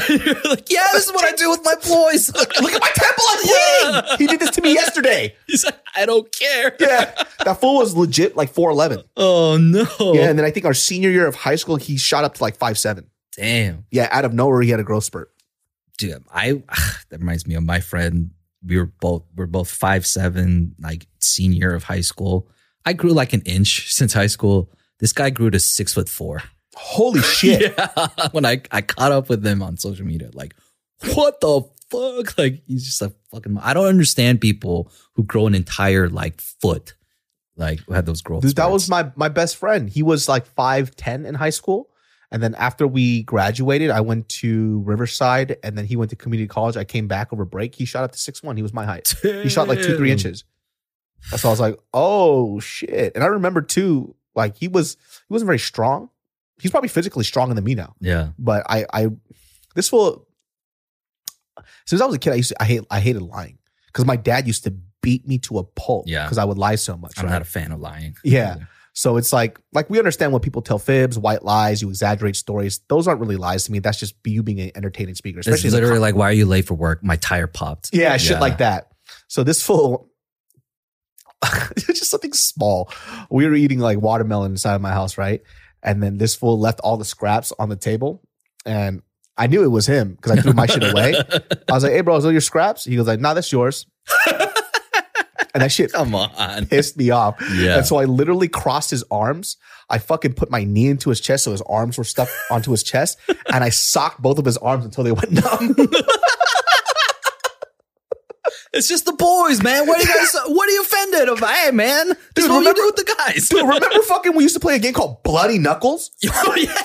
Like, yeah, this is what I do with my boys. Look at my temple, I'm bleeding. He did this to me yesterday. He's like, I don't care. Yeah, that fool was legit like four eleven. Oh no. Yeah, and then I think our senior year of high school, he shot up to like five seven. Damn. Yeah, out of nowhere, he had a growth spurt. Dude, I that reminds me of my friend. We were both we're both five seven, like senior of high school. I grew like an inch since high school. This guy grew to six foot four. Holy shit! Yeah. when I, I caught up with them on social media, like, what the fuck? Like he's just a fucking. I don't understand people who grow an entire like foot, like who had those growth. Dude, that was my my best friend. He was like five ten in high school, and then after we graduated, I went to Riverside, and then he went to community college. I came back over break. He shot up to six one. He was my height. He shot like two three Damn. inches. So I was like, oh shit. And I remember too, like he was he wasn't very strong. He's probably physically stronger than me now. Yeah, But I I this will since I was a kid, I used to I hate I hated lying because my dad used to beat me to a pulp. Yeah. because I would lie so much. I'm right? not a fan of lying. Yeah. So it's like like we understand when people tell fibs, white lies, you exaggerate stories. Those aren't really lies to me. That's just you being an entertaining speaker. It's Especially a literally like, why are you late for work? My tire popped. yeah, shit like that. So this fool, it's just something small. We were eating like watermelon inside of my house, right? And then this fool left all the scraps on the table, and I knew it was him because I threw my shit away. I was like, "Hey, bro, is those your scraps?" He goes like, "Nah, that's yours." and that shit Come on. pissed me off. Yeah. And so I literally crossed his arms. I fucking put my knee into his chest so his arms were stuck onto his chest. And I socked both of his arms until they went numb. It's just the boys, man. What are you guys? What are you offended of? Hey, man, this Dude, what remember- you do with the guys. Dude, remember fucking we used to play a game called Bloody Knuckles? oh yeah.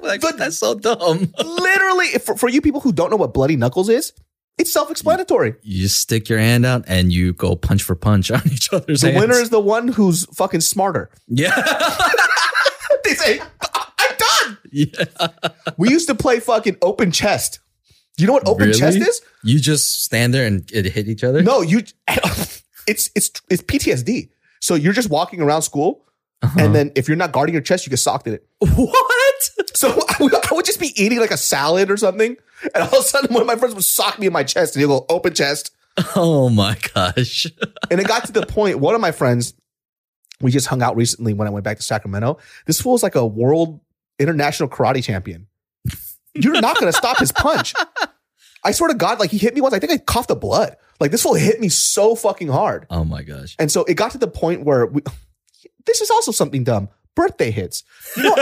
Like that's so dumb. Literally, for, for you people who don't know what Bloody Knuckles is, it's self-explanatory. You just stick your hand out and you go punch for punch on each other's The hands. winner is the one who's fucking smarter. yeah, They say, I'm done. yeah. We used to play fucking open chest. Do you know what open Really? chest is? You just stand there and it hit each other. No, you. It's it's it's PTSD. So you're just walking around school, Uh-huh. and then if you're not guarding your chest, you get socked in it. what? So I would, I would just be eating like a salad or something, and all of a sudden one of my friends would sock me in my chest, and he'll go open chest. Oh my gosh. And it got to the point. One of my friends, we just hung out recently when I went back to Sacramento. This fool is like a world international karate champion. You're not going to stop his punch. I swear to God, like he hit me once. I think I coughed the blood. Like this fool hit me so fucking hard. Oh my gosh. And so it got to the point where we, this is also something dumb. Birthday hits. You know,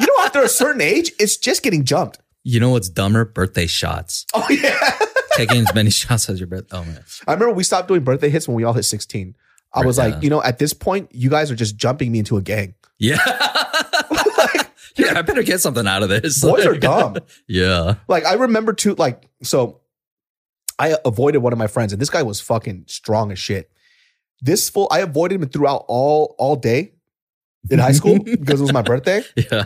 you know, after a certain age, it's just getting jumped. You know what's dumber? Birthday shots. Oh yeah. Taking as many shots as your birthday. Oh man. I remember we stopped doing birthday hits when we all hit 16. I was Yeah. like, you know, at this point, you guys are just jumping me into a gang. Yeah. Yeah, I better get something out of this. Boys are dumb. Yeah. Like I remember too, like, so I avoided one of my friends, and this guy was fucking strong as shit. This fool, I avoided him throughout all all day in high school because it was my birthday. Yeah.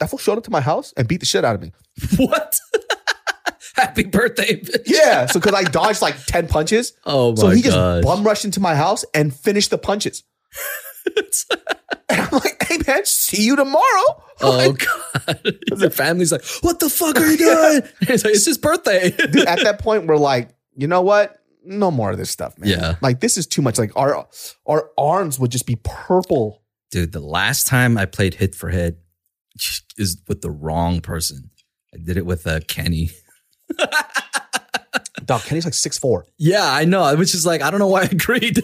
That fool showed up to my house and beat the shit out of me. What? Happy birthday. bitch. Yeah. So because I dodged like 10 punches. Oh my god. So he just bum rushed into my house and finished the punches. And I'm like, hey man, see you tomorrow. Oh god. The family's like, what the fuck are you doing? It's like, it's his birthday. Dude, at that point, we're like, you know what? No more of this stuff, man. Yeah. Like this is too much. Like our our arms would just be purple. Dude, the last time I played hit for hit is with the wrong person. I did it with uh, Kenny. Dog, Kenny's like six four. Yeah, I know. Which is like, I don't know why I agreed.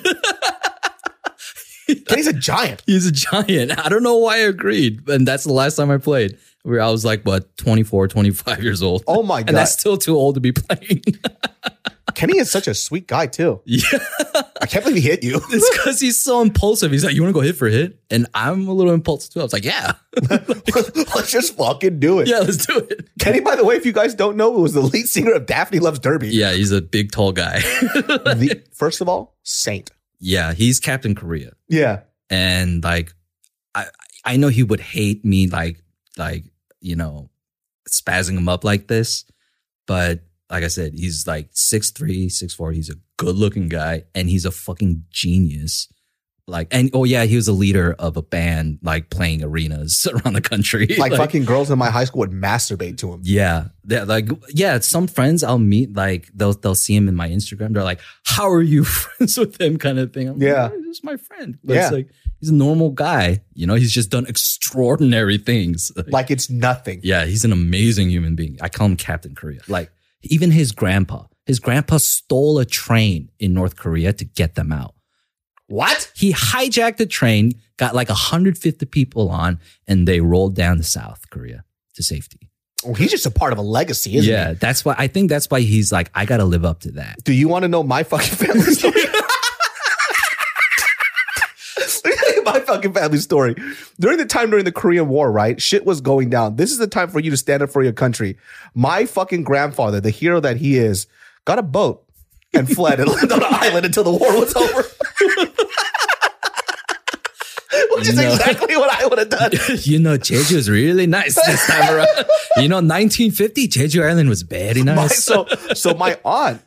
Kenny's a giant. He's a giant. I don't know why I agreed. And that's the last time I played. Where I was like, what, 24, 25 years old. Oh my god. and that's still too old to be playing. Kenny is such a sweet guy too. yeah. I can't believe he hit you. It's because he's so impulsive. He's like, you want to go hit for hit? And I'm a little impulsive too. I was like, yeah. Let's just fucking do it. Yeah, let's do it. Kenny, by the way, if you guys don't know, was the lead singer of Daphne Loves Derby. Yeah, he's a big, tall guy. The, first of all, saint. Yeah, he's Captain Korea. Yeah. and like I I know he would hate me like like you know spazzing him up like this, but like I said, he's like six three, six four. He's a good looking guy, and he's a fucking genius. Like and oh yeah, he was a leader of a band like playing arenas around the country. Like, fucking girls in my high school would masturbate to him. yeah, like yeah. Some friends I'll meet like they'll they'll see him in my Instagram. They're like, "How are you friends with him?" Kind of thing. I'm Yeah. like, "Oh, he's just my friend. But Yeah. it's like he's a normal guy. You know, he's just done extraordinary things. Like, Like it's nothing. yeah, he's an amazing human being. I call him Captain Korea. Like even his grandpa, his grandpa stole a train in North Korea to get them out. What? He hijacked a train, got like 150 people on, and they rolled down to South Korea to safety. Well, he's just a part of a legacy, isn't yeah, that's why I think that's why he's like, I gotta live up to that. Do you want to know my fucking family story? Let me tell you my fucking family story. During the time during the Korean War, right? Shit was going down. This is the time for you to stand up for your country. My fucking grandfather, the hero that he is, got a boat and fled and lived on an island until the war was over. Which is exactly what I would have done. you know, Jeju is really nice this time around. you know, 1950, Jeju Island was very My, nice. so, so my aunt,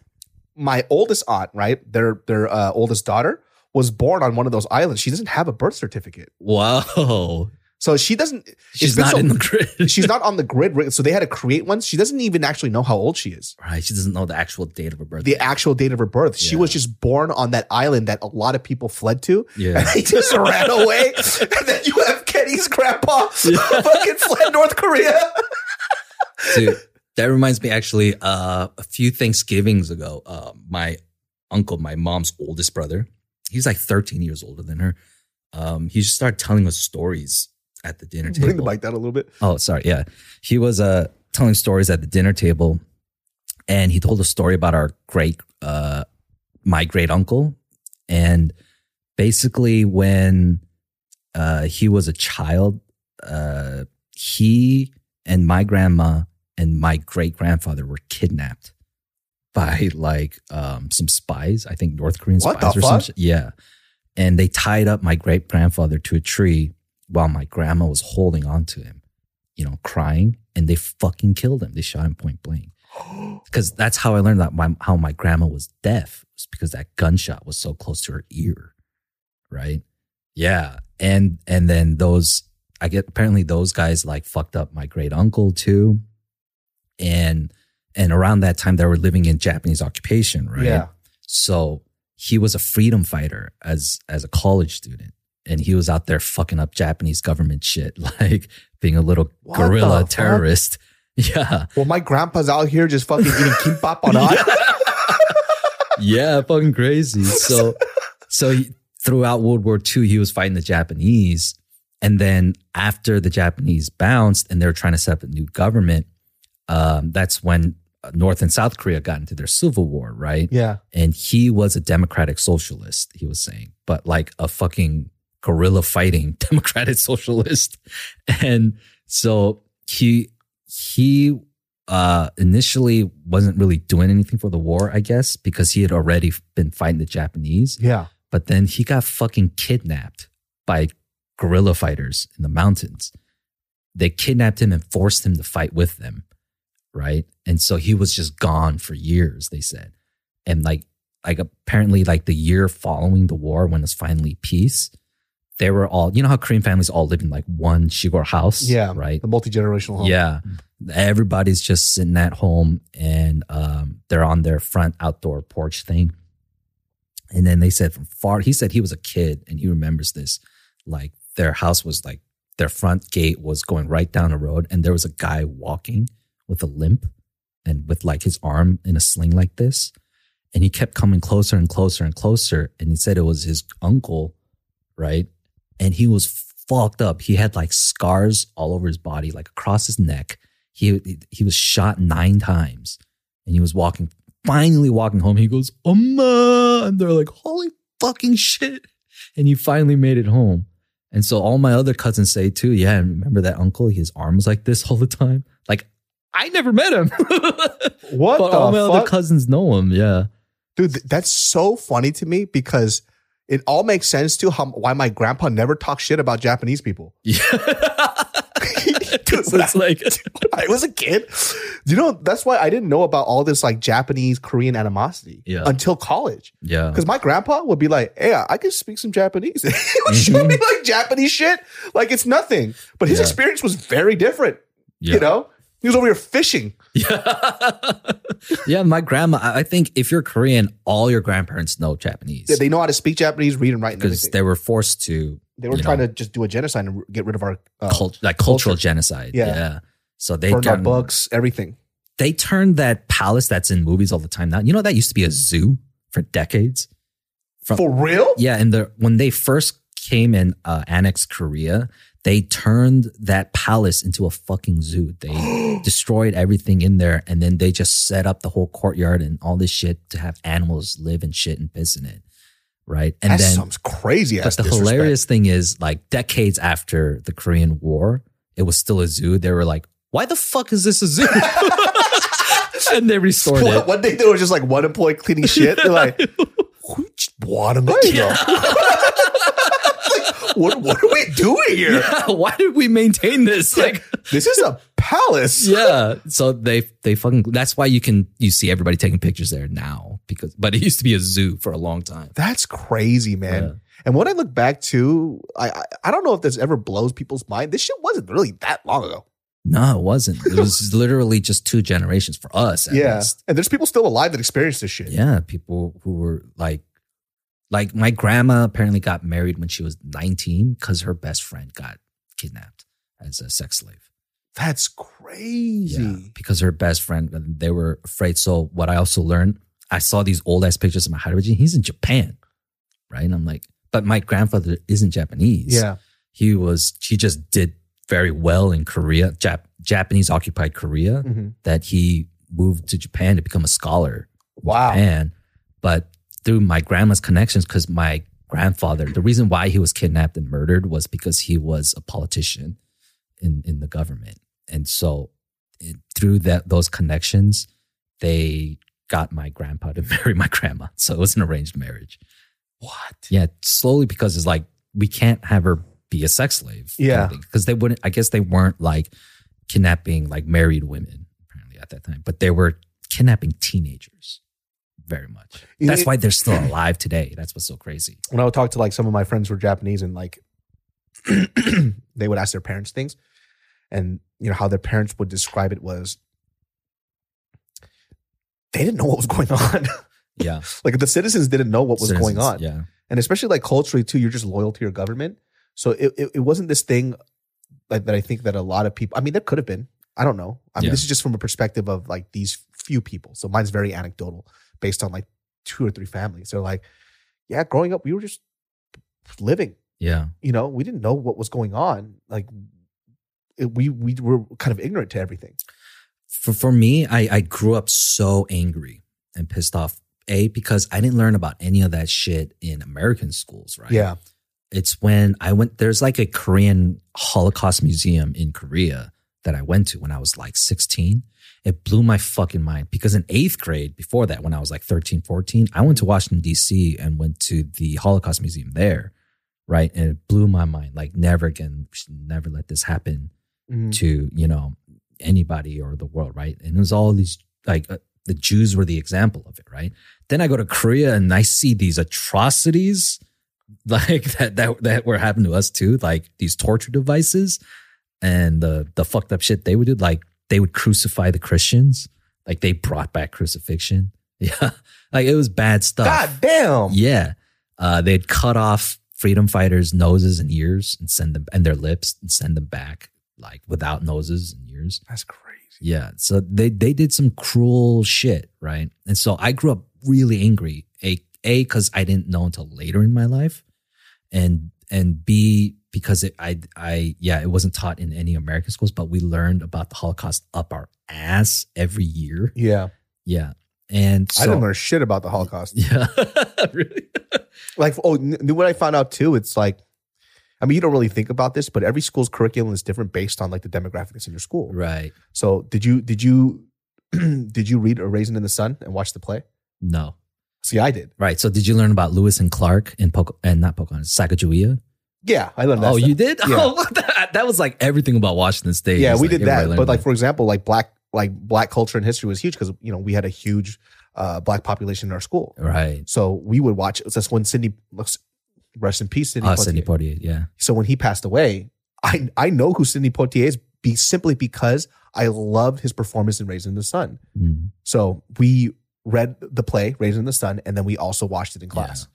my oldest aunt, right? Their their uh, oldest daughter was born on one of those islands. She doesn't have a birth certificate, Wow. So she doesn't. it's not so- in the grid. she's not on the grid. So they had to create one. She doesn't even actually know how old she is. right. She doesn't know the actual date of her birth. The actual date of her birth. She was just born on that island that a lot of people fled to. Yeah. And they just ran away. And then you have Kenny's grandpa fucking fled North Korea. Dude, that reminds me actually, uh, a few Thanksgivings ago, uh, my uncle, my mom's oldest brother, he's like 13 years older than her. Um, he just started telling us stories at the dinner table. Bring the mic down a little bit. Oh, sorry. Yeah. He was uh telling stories at the dinner table and he told a story about our great uh my great uncle. And basically when uh he was a child, uh he and my grandma and my great grandfather were kidnapped by like um some spies, I think North Korean What spies or some fuck? shit. Yeah. And they tied up my great grandfather to a tree while my grandma was holding on to him, you know, crying, and they fucking killed him. They shot him point blank. Because that's how I learned that my, how my grandma was deaf, was because that gunshot was so close to her ear, right? Yeah, and and then those, I get apparently those guys like fucked up my great uncle too, and and around that time they were living in Japanese occupation, right? Yeah. So he was a freedom fighter as as a college student, and he was out there fucking up Japanese government shit, like being a little What guerrilla terrorist. Yeah, Well, my grandpa's out here just fucking eating kimbap on an yeah, fucking crazy. So, so he, throughout World War II, he was fighting the Japanese, and then after the Japanese bounced and they were trying to set up a new government, um, that's when North and South Korea got into their civil war, right? Yeah. and he was a democratic socialist he was saying but like a fucking guerrilla fighting democratic socialist and so he he uh initially wasn't really doing anything for the war i guess because he had already been fighting the japanese Yeah. but then he got fucking kidnapped by guerrilla fighters in the mountains. They kidnapped him and forced him to fight with them. Right. And so he was just gone for years, they said. And like, like apparently, like the year following the war, when it's finally peace, they were all, you know how Korean families all live in like one shigor house? Yeah. Right. The multi generational home. Yeah. Everybody's just sitting at home and um, they're on their front outdoor porch thing. And then they said from far, he said he was a kid and he remembers this. Like their house was like, their front gate was going right down the road and there was a guy walking with a limp and with like his arm in a sling like this. And he kept coming closer and closer and closer. And he said it was his uncle, right? And he was fucked up. He had like scars all over his body, like across his neck. He he was shot nine times, and he was walking. Finally, walking home, he goes, "Amma!" And they're like, "Holy fucking shit!" And he finally made it home. And so all my other cousins say too, yeah. And remember that uncle? His arm was like this all the time. Like I never met him, What but all my other cousins know him. Yeah. Dude, that's so funny to me because it all makes sense to how why my grandpa never talked shit about Japanese people. Yeah. Dude, it's like when I was a kid. You know, that's why I didn't know about all this like Japanese Korean animosity Yeah. until college. yeah. Because my grandpa would be like, "Hey, I can speak some Japanese." he would show mm-hmm. me like Japanese shit, like it's nothing. But his Yeah. experience was very different. Yeah. You know, he was over here fishing. Yeah. yeah, my grandma, I think if you're Korean, all your grandparents know Japanese. They- They know how to speak Japanese, read and write, because they were forced to They were trying know, to just do a genocide and get rid of our uh, cult, like cultural culture. genocide. Yeah. Yeah. So they burn our books, everything. they turned that palace that's in movies all the time now. You know that used to be a zoo for decades. From- For real? Yeah, and the when they first came and uh, annexed Korea, they turned that palace into a fucking zoo. They destroyed everything in there and then they just set up the whole courtyard and all this shit to have animals live and shit and piss in it. Right. And that then sounds crazy. but the hilarious thing is like decades after the Korean War, it was still a zoo. They were like, why the fuck is this a zoo? and they restored One, it. one day there was just like one employee cleaning shit. They're like, what am I? What, what are we doing here? Yeah, why did we maintain this? Like, This is a palace. yeah. So they they fucking. That's why you can you see everybody taking pictures there now because, but it used to be a zoo for a long time. That's crazy, man. Yeah. And when I look back to, I, I I don't know if this ever blows people's mind. This shit wasn't really that long ago. No, it wasn't. It was literally just two generations for us. At yeah, least. and there's people still alive that experienced this shit. Yeah, people who were like, like my grandma apparently got married when she was 19 because her best friend got kidnapped as a sex slave. That's crazy. Yeah, because her best friend, they were afraid. So what I also learned, I saw these old ass pictures of my Harajuji. He's in Japan, right? And I'm like, but my grandfather isn't Japanese. Yeah. he was. He just did very well in Korea, Jap- Japanese occupied Korea. Mhm. That he moved to Japan to become a scholar. Wow. Japan, but through my grandma's connections, because my grandfather, the reason why he was kidnapped and murdered was because he was a politician in in the government, and so it, through that those connections, they got my grandpa to marry my grandma. So it was an arranged marriage. What? Yeah, slowly because it's like we can't have her be a sex slave. Yeah. because they wouldn't. I guess they weren't like kidnapping like married women apparently at that time, but they were kidnapping teenagers very much. That's why they're still alive today. That's what's so crazy. When I would talk to like some of my friends who were Japanese and like they would ask their parents things, and you know how their parents would describe it was they didn't know what was going on. Yeah, like the citizens didn't know what was going on. Yeah, and especially like culturally too you're just loyal to your government so it, it, it wasn't this thing like that i think that a lot of people i mean there could have been i don't know i mean Yeah. this is just from a perspective of like these few people so mine's very anecdotal based on like two or three families. They're like yeah growing up we were just living. Yeah, you know we didn't know what was going on. Like it, we we were kind of ignorant to everything. For for me, I I grew up so angry and pissed off. A because I didn't learn about any of that shit in American schools, right? yeah. It's when I went, there's like a Korean Holocaust museum in Korea that I went to when I was like 16. It blew my fucking mind because in eighth grade, before that, when I was like 13, 14, I went to Washington, D.C. and went to the Holocaust Museum there. Right. And it blew my mind. Like, never again, never let this happen Mhm. to, you know, anybody or the world. Right. And it was all these, like, uh, the Jews were the example of it. Right. Then I go to Korea and I see these atrocities like that that that were happening to us too, like these torture devices and the the fucked up shit they would do. Like they would crucify the Christians. Like they brought back crucifixion. Yeah, like it was bad stuff. god damn Yeah, uh, they'd cut off freedom fighters' noses and ears and send them and their lips and send them back like without noses and ears. that's crazy Yeah. So they they did some cruel shit, right? And so I grew up really angry. A A because I didn't know until later in my life, and and B because it, I I yeah it wasn't taught in any American schools, but we learned about the Holocaust up our ass every year. yeah Yeah. And so i didn't learn shit about the holocaust Yeah. really. like oh n- what i found out too it's like i mean you don't really think about this but every school's curriculum is different based on like the demographics in your school Right. so did you did you did you read a raisin in the sun and watch the play No. see i did Right. So did you learn about Lewis and Clark and Poke and not Pocahontas, Sacagawea? Yeah i learned that Oh, stuff. you did? Yeah. Oh, that, that was like everything about Washington State. yeah we like did that but like for example like black like black culture and history was huge because you know we had a huge uh black population in our school right. so we would watch that's when Sidney rest in peace Sidney Oh, Poitier. Sidney Poitier. Yeah. so when he passed away, I I know who Sidney Poitier is be simply because I loved his performance in Raisin in the Sun. Mm. So we read the play Raisin in the Sun, and then we also watched it in class.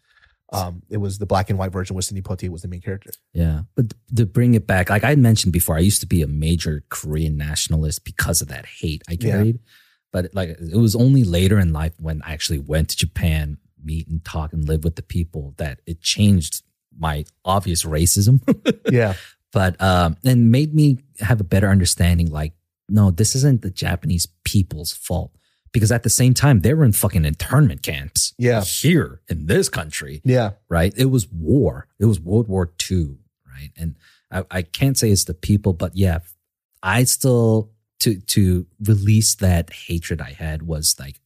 Um, it was the black and white version where Sidney Poitier was the main character. Yeah. But to bring it back, like I mentioned before, I used to be a major Korean nationalist because of that hate I Yeah. carried. But like it was only later in life when I actually went to Japan, meet and talk and live with the people that it changed my obvious racism. Yeah, but um, and made me have a better understanding. Like, no, this isn't the Japanese people's fault because at the same time they were in fucking internment camps. Yeah. here in this country, Yeah. right? It was war. It was World War II, right? And I, I can't say it's the people, but yeah, I still to to release that hatred I had was like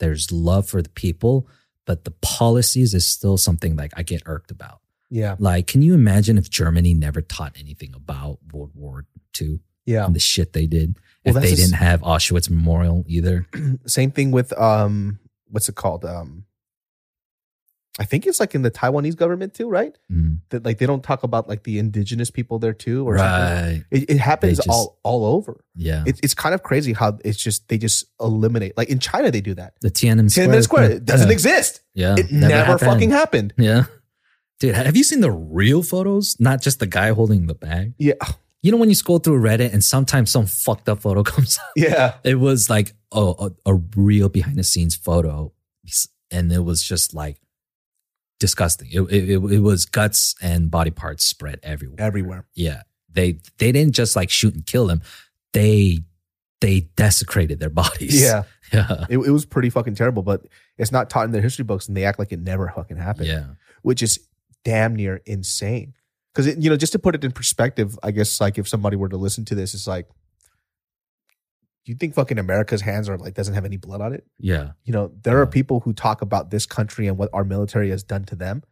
there's love for the people, but the policies is still something like I get irked about. Yeah. Like, can you imagine if Germany never taught anything about World War II Yeah. and the shit they did? Well, if they that's a s- didn't have Auschwitz Memorial either. Same thing with um what's it called? Um I think it's like in the Taiwanese government too, right? Mm. That like they don't talk about like the indigenous people there too or something. Right. It, it happens just- all all over. Yeah. It's it's kind of crazy how it's just they just eliminate. Like in China, they do that. the Tiananmen Square. Tiananmen Square it doesn't yeah. exist. Yeah. It never, happened. fucking happened. Yeah. Dude, have you seen the real photos? Not just the guy holding the bag. Yeah, You know when you scroll through Reddit and sometimes some fucked up photo comes up? yeah, It was like oh, a, a real behind the scenes photo. And it was just like disgusting. It, it, it, it was guts and body parts spread everywhere. everywhere. Yeah. They they didn't just like shoot and kill them. They they desecrated their bodies. Yeah, Yeah. it, it was pretty fucking terrible. But it's not taught in their history books, and they act like it never fucking happened. Yeah. which is damn near insane. Because you know, just to put it in perspective, I guess like if somebody were to listen to this, it's like, you think fucking America's hands are like doesn't have any blood on it? Yeah. You know, there are people who talk about this country and what our military has done to them,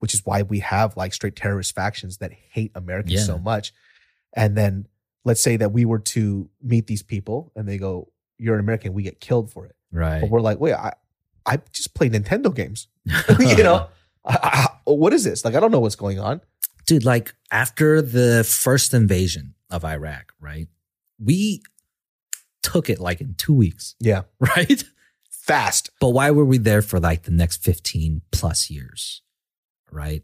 which is why we have like straight terrorist factions that hate Americans Yeah. so much. And then let's say that we were to meet these people and they go, "You're an American," we get killed for it. Right. But we're like, wait, I, I just play Nintendo games. you know, I, I, what is this? Like, I don't know what's going on. Dude, like after the first invasion of Iraq, right? We took it like in two weeks, Yeah, right? fast. But why were we there for like the next 15 plus years, right?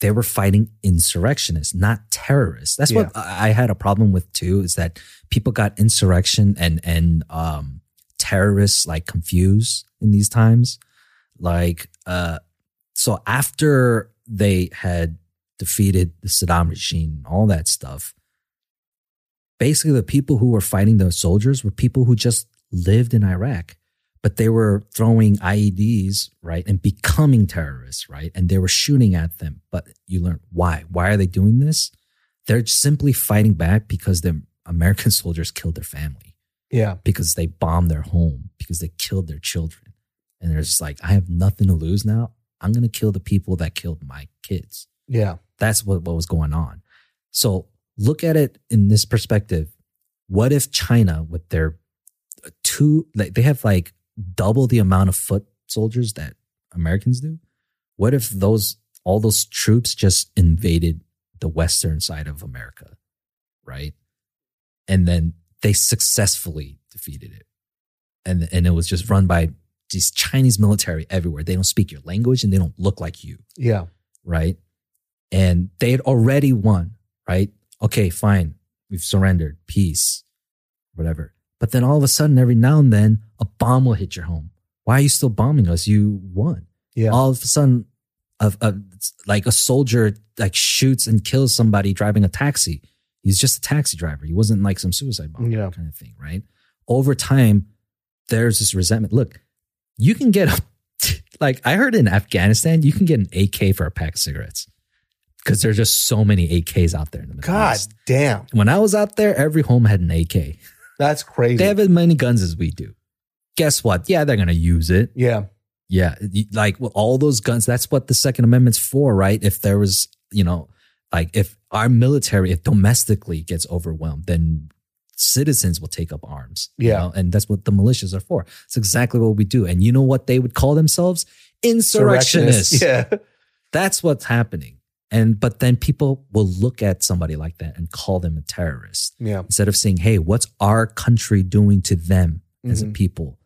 They were fighting insurrectionists, not terrorists. That's what I I had a problem with too, is that people got insurrection and, and, um, terrorists like confused in these times. Like, uh, so after they had defeated the Saddam regime, all that stuff, basically the people who were fighting the soldiers were people who just lived in Iraq, but they were throwing IEDs, right, and becoming terrorists, right? And they were shooting at them. But you learn why. Why are they doing this? They're simply fighting back because the American soldiers killed their family, Yeah, because they bombed their home, because they killed their children. And they're just like, I have nothing to lose now. I'm going to kill the people that killed my kids. yeah, That's what, what was going on. So look at it in this perspective. What if China, with their uh, two, like they have like double the amount of foot soldiers that Americans do? What if those, all those troops just invaded the western side of America, right? And then they successfully defeated it. And, and it was just run by these Chinese military everywhere. They don't speak your language and they don't look like you yeah, right? And they had already won, right? Okay, fine. We've surrendered. Peace, whatever. But then all of a sudden, every now and then, a bomb will hit your home. Why are you still bombing us? You won. yeah, All of a sudden, a, a, like a soldier like shoots and kills somebody driving a taxi. He's just a taxi driver. He wasn't like some suicide bomber Yeah. kind of thing, right? Over time, there's this resentment. Look, you can get a like I heard in Afghanistan, you can get an AK for a pack of cigarettes because there's just so many AKs out there in the Middle God East. damn, When I was out there, every home had an AK. that's crazy. They have as many guns as we do. Guess what? Yeah, they're gonna use it. yeah, Yeah, like well, all those guns. That's what the Second Amendment's for, right? If there was, you know, like if our military, if domestically gets overwhelmed, then citizens will take up arms. you Yeah. know? and that's what the militias are for. It's exactly what we do. And you know what they would call themselves? Insurrectionists. Yeah, That's what's happening. And but then people will look at somebody like that and call them a terrorist yeah, instead of saying, "Hey, what's our country doing to them as a Mhm. people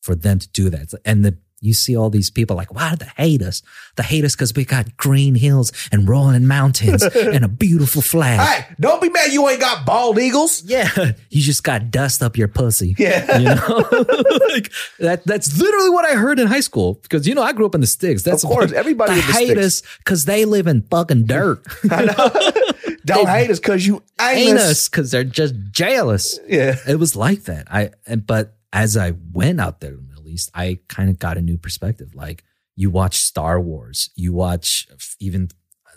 for them to do that?" And the you see all these people like, "Why do they hate us? They hate us because we got green hills and rolling mountains and a beautiful flag." Hey, don't be mad. You ain't got bald eagles. Yeah, you just got dust up your pussy. Yeah, You know, like that. That's literally what I heard in high school because you know I grew up in the sticks. That's Of course, what- everybody they hate sticks. us because they live in fucking dirt. I know. Don't hate us because you ain't us because they're just jealous. Yeah. It was like that. I and but as I went out there to the Middle East, I kind of got a new perspective. Like you watch Star Wars, you watch even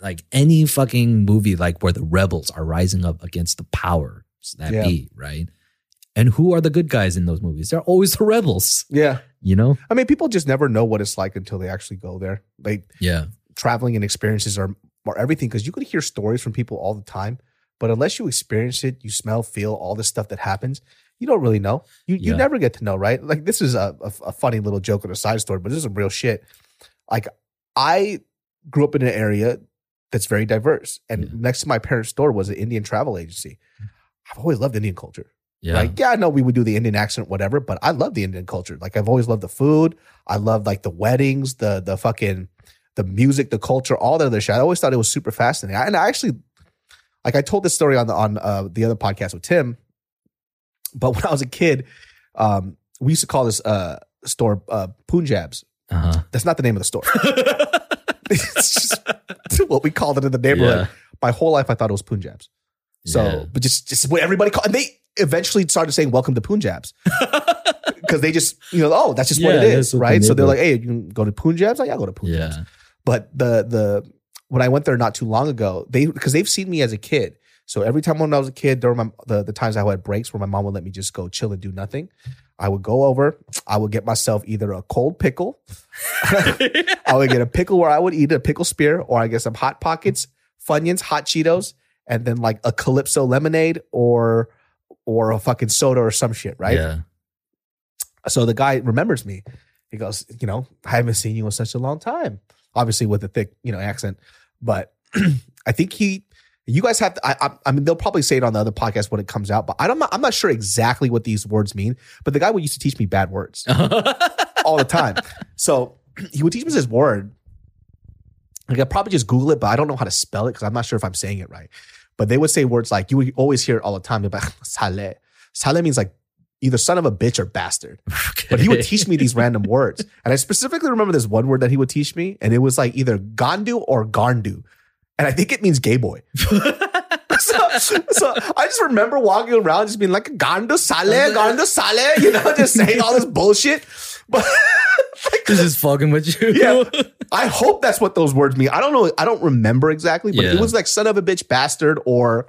like any fucking movie like where the rebels are rising up against the powers that Yeah. be, right? And who are the good guys in those movies? They're always the rebels, Yeah. you know? I mean, people just never know what it's like until they actually go there. Like Yeah. traveling and experiences are, are everything because you could hear stories from people all the time, but unless you experience it, you smell, feel all the stuff that happens, you don't really know. You you Yeah. never get to know, right? Like this is a, a, a funny little joke and a side story, but this is some real shit. Like I grew up in an area that's very diverse, and Yeah. next to my parents' store was an Indian travel agency. I've always loved Indian culture. Yeah. Like, yeah, I know we would do the Indian accent, whatever, but I love the Indian culture. Like, I've always loved the food. I love like the weddings, the the fucking the music, the culture, all that other shit. I always thought it was super fascinating. And I actually, like, I told this story on the on uh, the other podcast with Tim. But when I was a kid, um, we used to call this uh, store uh, Punjabs. uh-huh. That's not the name of the store. it's just what we called it in the neighborhood. My whole life, I thought it was Punjabs. So, Yeah. but just just what everybody called, and they eventually started saying "Welcome to Punjabs" because they just you know oh that's just what Yeah, it that's is, what right? So they're like, hey, you can go to Punjabs. Like, yeah, go to Punjabs. Yeah. But the the when I went there not too long ago, they because they've seen me as a kid. So every time when I was a kid, during my the, the times I had breaks where my mom would let me just go chill and do nothing, I would go over. I would get myself either a cold pickle, I would get a pickle where I would eat a pickle spear, or I get some hot pockets, Funyuns, hot Cheetos, and then like a Calypso lemonade or or a fucking soda or some shit, right? Yeah. So the guy remembers me. He goes, you know, I haven't seen you in such a long time. Obviously with a thick, you know, accent, but I think he. You guys have to. I, I, I mean, they'll probably say it on the other podcast when it comes out, but I don't. I'm not sure exactly what these words mean. But the guy would used to teach me bad words all the time. So he would teach me this word. Like I probably just Google it, but I don't know how to spell it because I'm not sure if I'm saying it right. But they would say words like you would always hear it all the time. They're like sale. Sale means like either son of a bitch or bastard. But he would teach me these random words. And I specifically remember this one word that he would teach me, and it was like either gandu or garndu. And I think it means gay boy. so, so I just remember walking around just being like gandu sale, gandu sale, you know, just saying all this bullshit. But This is fucking with you. yeah, I hope that's what those words mean. I don't know. I don't remember exactly, but it was like son of a bitch bastard or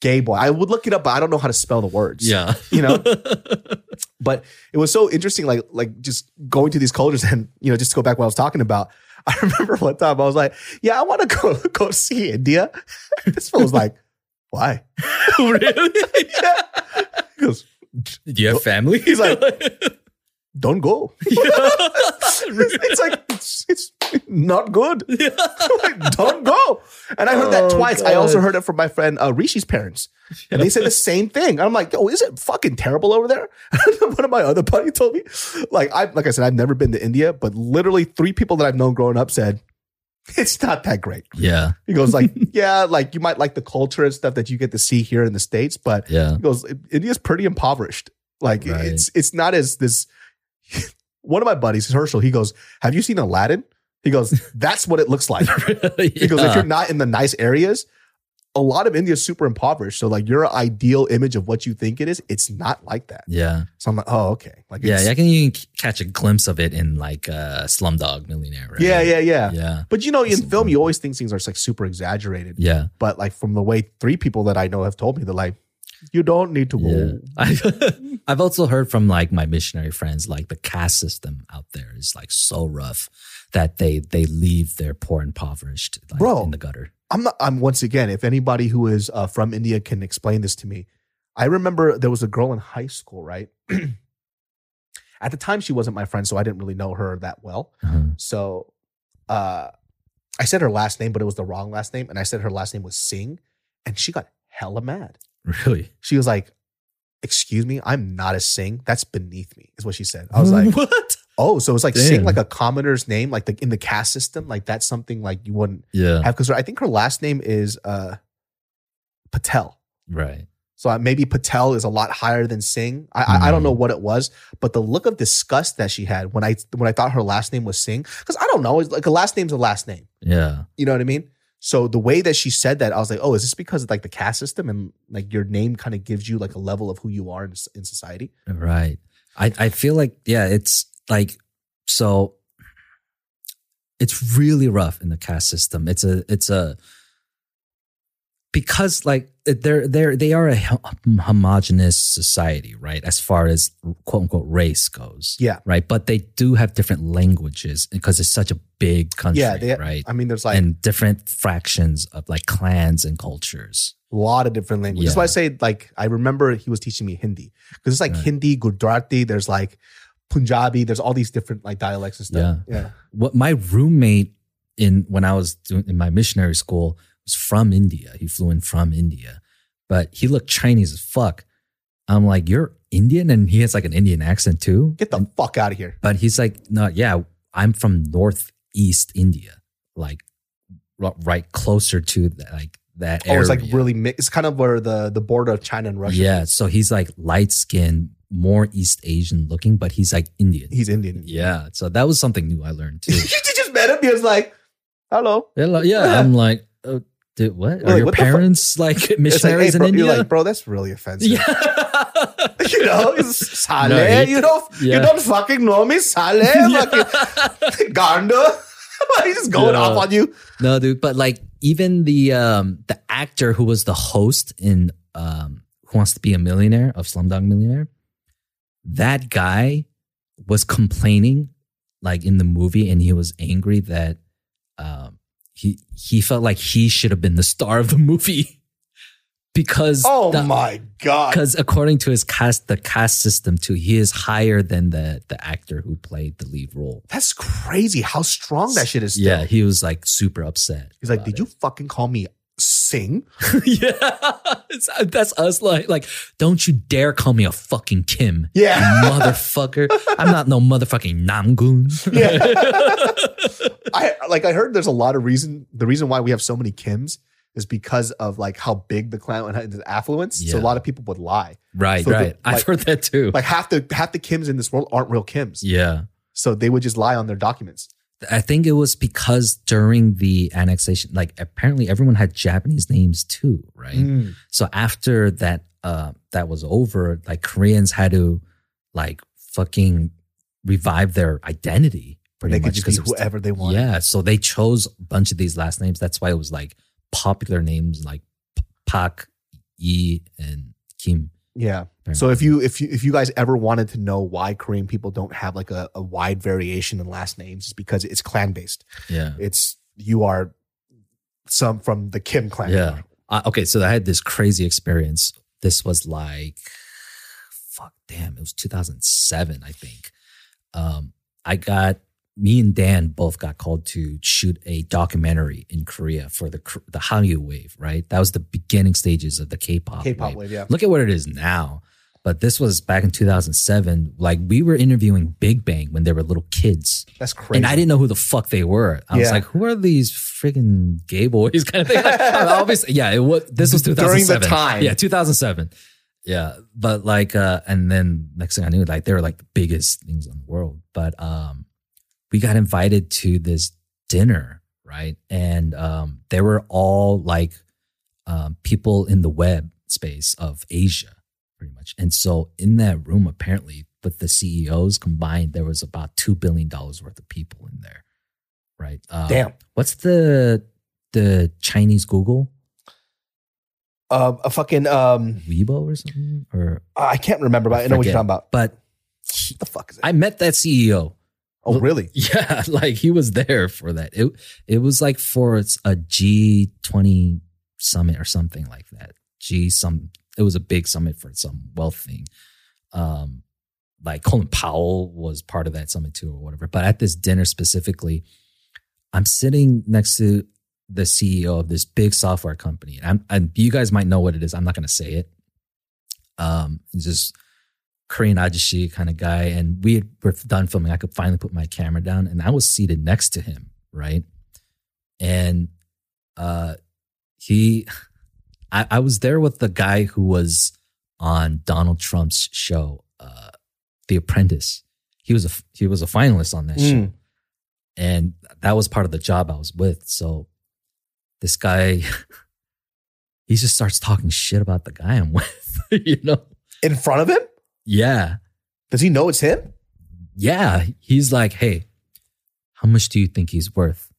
gay boy. I would look it up, but I don't know how to spell the words. Yeah. You know? but it was so interesting, like like just going to these cultures and you know, just to go back what I was talking about. I remember one time I was like, "Yeah, I want to go go see India." this fool was like, "Why?" really? yeah. He goes, Do you have family? He's like- "Don't go." It's like it's, it's not good. Like, Don't go. And I heard that Oh, twice. I also heard it from my friend uh, Rishi's parents, and they said the same thing. I'm like, "Yo, is it fucking terrible over there?" One of my other buddies told me, like, I like I said, I've never been to India, but literally three people that I've known growing up said it's not that great. yeah. He goes like, "Yeah, like you might like the culture and stuff that you get to see here in the states, but Yeah. he goes, India's pretty impoverished. Like Right. it's it's not as this. One of my buddies, Herschel, he goes, "Have you seen Aladdin?" He goes, "That's what it looks like." He goes, "If you're not in the nice areas, a lot of India is super impoverished. So like your ideal image of what you think it is, it's not like that." yeah. So I'm like, "Oh, okay." Like, Yeah. I can even catch a glimpse of it in like uh, Slumdog Millionaire. Right? yeah, yeah, yeah, Yeah. But you know, in film, you always think things are like super exaggerated. Yeah. But like from the way three people that I know have told me, they're like, "You don't need to go." Yeah. I've, I've also heard from like my missionary friends, like the caste system out there is like so rough that they they leave their poor impoverished like, Bro. in the gutter. I'm not. I'm once again. If anybody who is uh, from India can explain this to me, I remember there was a girl in high school, right? At the time, she wasn't my friend, so I didn't really know her that well. Uh-huh. So, uh, I said her last name, but it was the wrong last name, and I said her last name was Singh, and she got hella mad. Really? She was like, "Excuse me, I'm not a Singh. That's beneath me," is what she said. I was like, what? "Oh, so it's like Singh, Damn. like a commoner's name, like the, in the caste system, like that's something like you wouldn't." Yeah. have because I think her last name is uh Patel. Right. So uh, maybe Patel is a lot higher than Singh. I, I I don't Hmm. know what it was, but the look of disgust that she had when I when I thought her last name was Singh, because I don't know, it's like a last name's a last name. Yeah. You know what I mean? So the way that she said that, I was like, oh, is this because of like the caste system and like your name kind of gives you like a level of who you are in, in society? Right. I, I feel like, yeah, it's like, so it's really rough in the caste system. It's a, it's a, because like they're they're they are a homogenous society, right? As far as quote unquote race goes, Yeah. right. But they do have different languages because it's such a big country, Yeah, they, right? I mean, there's like and different fractions of like clans and cultures. a lot of different languages. That's why I say like I remember he was teaching me Hindi because it's like Right. Hindi, Gujarati. There's like Punjabi. There's all these different like dialects and stuff. Yeah. Yeah, What my roommate in when I was doing in my missionary school was from India. He flew in from India, but he looked Chinese as fuck. I'm like, you're Indian, and he has like an Indian accent too. get the fuck out of here. But he's like, no, yeah, I'm from northeast India, like right closer to the, like that Oh, area. it's like really. Mi- it's kind of where the the border of China and Russia. yeah. is. So he's like light skinned, more East Asian looking, but he's like Indian. he's Indian. yeah. So that was something new I learned too. you just met him. He was like, "Hello." yeah, like- yeah. I'm like, oh, dude, what? Like, Are your what the fuck? parents like like, missionaries hey, bro, in India? You're like, bro, that's really offensive. you know, it's Saleh. No, he- you don't, you yeah. don't fucking know me, Saleh. Fucking Gando. He's just going Yeah. off on you. No, dude, but like even the um the actor who was the host in um Who Wants to Be a Millionaire of Slumdog Millionaire, that guy was complaining like in the movie and he was angry that um he he felt like he should have been the star of the movie because Oh the- my god. because according to his cast the cast system too he is higher than the the actor who played the lead role That's crazy how strong that shit is. Still. yeah he was like super upset He's like, did you fucking call me sing? yeah, It's- uh, that's us. Like, like, don't you dare call me a fucking Kim, Yeah. motherfucker. I'm not no motherfucking Namgoon. Yeah. I like I heard there's a lot of reason the reason why we have so many Kims is because of like how big the clan and the affluence. So a lot of people would lie. right, So the- right. I've heard that too. Like half the half the Kims in this world aren't real Kims. yeah, So they would just lie on their documents. I think it was because during the annexation, like apparently everyone had Japanese names too, right? Mm. So after that, uh, that was over, like Koreans had to like fucking revive their identity pretty They could much just be was whoever they want. Yeah, so they chose a bunch of these last names. That's why it was like popular names like P- Pak, Yi, and Kim. Yeah. So if you if you if you guys ever wanted to know why Korean people don't have like a, a wide variation in last names, it's because it's clan based. yeah, It's you are some from the Kim clan. yeah. Uh, okay, so I had this crazy experience. This was like, fuck, damn, it was 2007, I think. Um, I got me and Dan both got called to shoot a documentary in Korea for the the Hallyu wave. Right, that was the beginning stages of the K-pop. K-pop wave. wave, yeah. Look at what it is now. But this was back in 2007. Like we were interviewing Big Bang when they were little kids. That's crazy. And I didn't know who the fuck they were. I was like, who are these friggin' gay boys kind of thing? Like, Obviously, yeah, it was, this was 2007. During the 2007. time. Yeah, 2007. Yeah. But like, uh, and then next thing I knew, like they were like the biggest things in the world. But, um, we got invited to this dinner, right? And, um, they were all like, um, people in the web space of Asia, pretty much. And so in that room, apparently, with the CEOs combined, there was about two billion dollars worth of people in there, right? Um, Damn. What's the the Chinese Google Um, a fucking um, Weibo or something? Or I can't remember, but I know what you're talking about. But What the fuck is it? I met that CEO. Oh, really? Yeah, like he was there for that. It it was like for it's a G twenty summit or something like that. G some it was a big summit for some wealth thing. Um, like Colin Powell was part of that summit too, or whatever. But at this dinner specifically, I'm sitting next to the CEO of this big software company, and, I'm, and you guys might know what it is. I'm not going to say it. Um, it's just Korean ajashi kind of guy, and we were done filming. I could finally put my camera down, and I was seated next to him, right? And uh, he, I, I was there with the guy who was on Donald Trump's show, uh, The Apprentice. He was a he was a finalist on that show, Mm. and that was part of the job I was with. So this guy, he just starts talking shit about the guy I'm with. you know? In front of him? Yeah. Does he know it's him? Yeah. He's like, hey, how much do you think he's worth?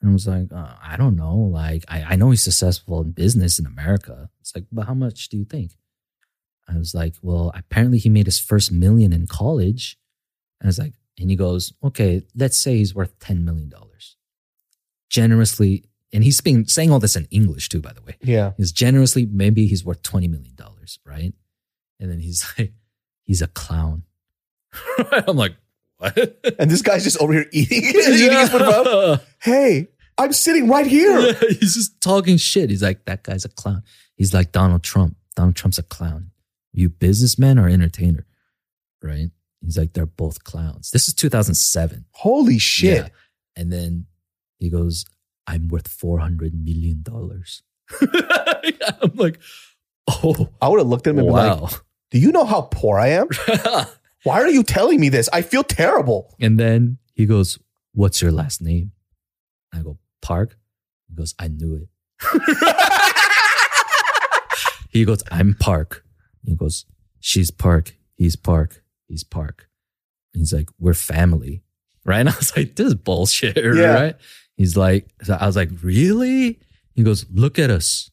And I was like, uh, I don't know. Like, I, I know he's successful in business in America. It's like, but how much do you think? I was like, well, apparently he made his first million in college. And I was like, and he goes, okay, let's say he's worth $10 million. Generously, and he's been saying all this in English too, by the way. Yeah. He's generously, maybe he's worth $20 million, right? And then he's like, he's a clown. I'm like, what? And this guy's just over here eating, eating his food from- Hey, I'm sitting right here. He's just talking shit. He's like, that guy's a clown. He's like Donald Trump. Donald Trump's a clown. You businessman or entertainer? Right? He's like, they're both clowns. This is 2007. Holy shit. Yeah. And then he goes, I'm worth $400 million. I'm like, oh, I would have looked at him and been like, Do you know how poor I am? Why are you telling me this? I feel terrible. and then he goes, What's your last name? I go, Park. He goes, I knew it. he goes, I'm Park. He goes, She's Park. He's Park. He's Park. And he's like, We're family. Right? And I was like, This is bullshit. Yeah. Right? He's like, so I was like, Really? He goes, Look at us.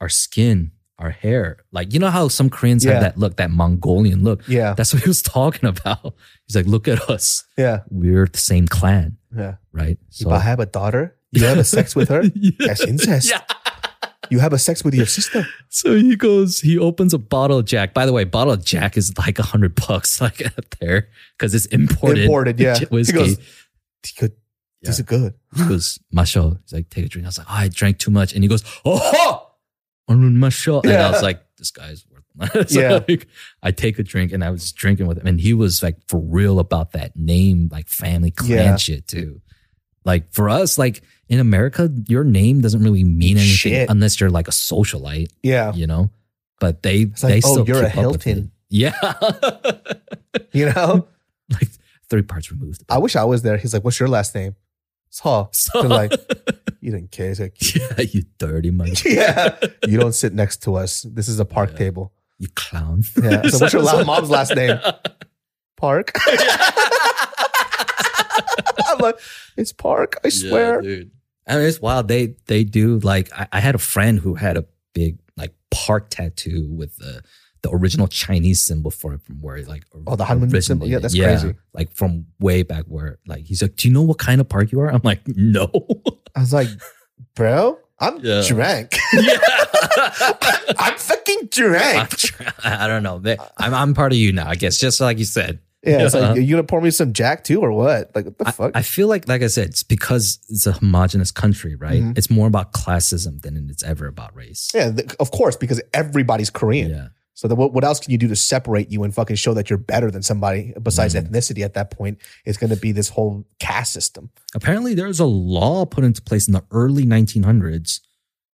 Our skin, our hair. Like, you know how some Koreans Yeah. have that look, that Mongolian look? Yeah. That's what he was talking about. He's like, Look at us. Yeah. We're the same clan, Yeah. right? if I have a daughter, you have a sex with her? Yeah. That's incest. Yeah. You have a sex with your sister. So he goes, he opens a bottle of Jack. By the way, bottle of Jack is like a hundred bucks, like out there, because it's imported. Imported, yeah. He Whiskey. goes, Good. These are good. He goes, Masho. He's like, take a drink. I was like, oh, I drank too much. And he goes, oh, Masho. And I was like, this guy's worth so Yeah. like, I take a drink and I was drinking with him. And he was like for real about that name, like family clan Yeah. shit too. Like for us, like in America, your name doesn't really mean anything Shit. unless you're like a socialite, Yeah. you know? But they, like, they oh, still you're a keep up with Hilton. it. Yeah. You know? like three parts removed. I wish I was there. He's like, What's your last name? So, So- They're like, You didn't care. Like, yeah, you dirty monkey. Yeah. You don't sit next to us. This is a park Yeah. table. You clown. Yeah. So what's your la- mom's last name? Park. I'm like, it's Park. I swear. Yeah, dude. I mean, it's wild. They they do like I, I had a friend who had a big like park tattoo with the the original Chinese symbol for it from where like Oh, the Hanmin symbol? Yeah, that's originated. crazy. Like from way back where like he's like, do you know what kind of park you are? I'm like, no. I was like, bro, I'm Yeah. drank. yeah. I'm fucking I'm drank. I don't know. I'm I'm part of you now. I guess just like you said. Yeah, it's Yeah. like, you gonna pour me some Jack too, or what? Like, what the I, fuck? I feel like, like I said, it's because it's a homogenous country, right? Mhm. It's more about classism than it's ever about race. yeah, of course, because everybody's Korean. Yeah. So then what, what else can you do to separate you and fucking show that you're better than somebody besides Mhm. ethnicity at that point? It's going to be this whole caste system. Apparently, there was a law put into place in the early 1900s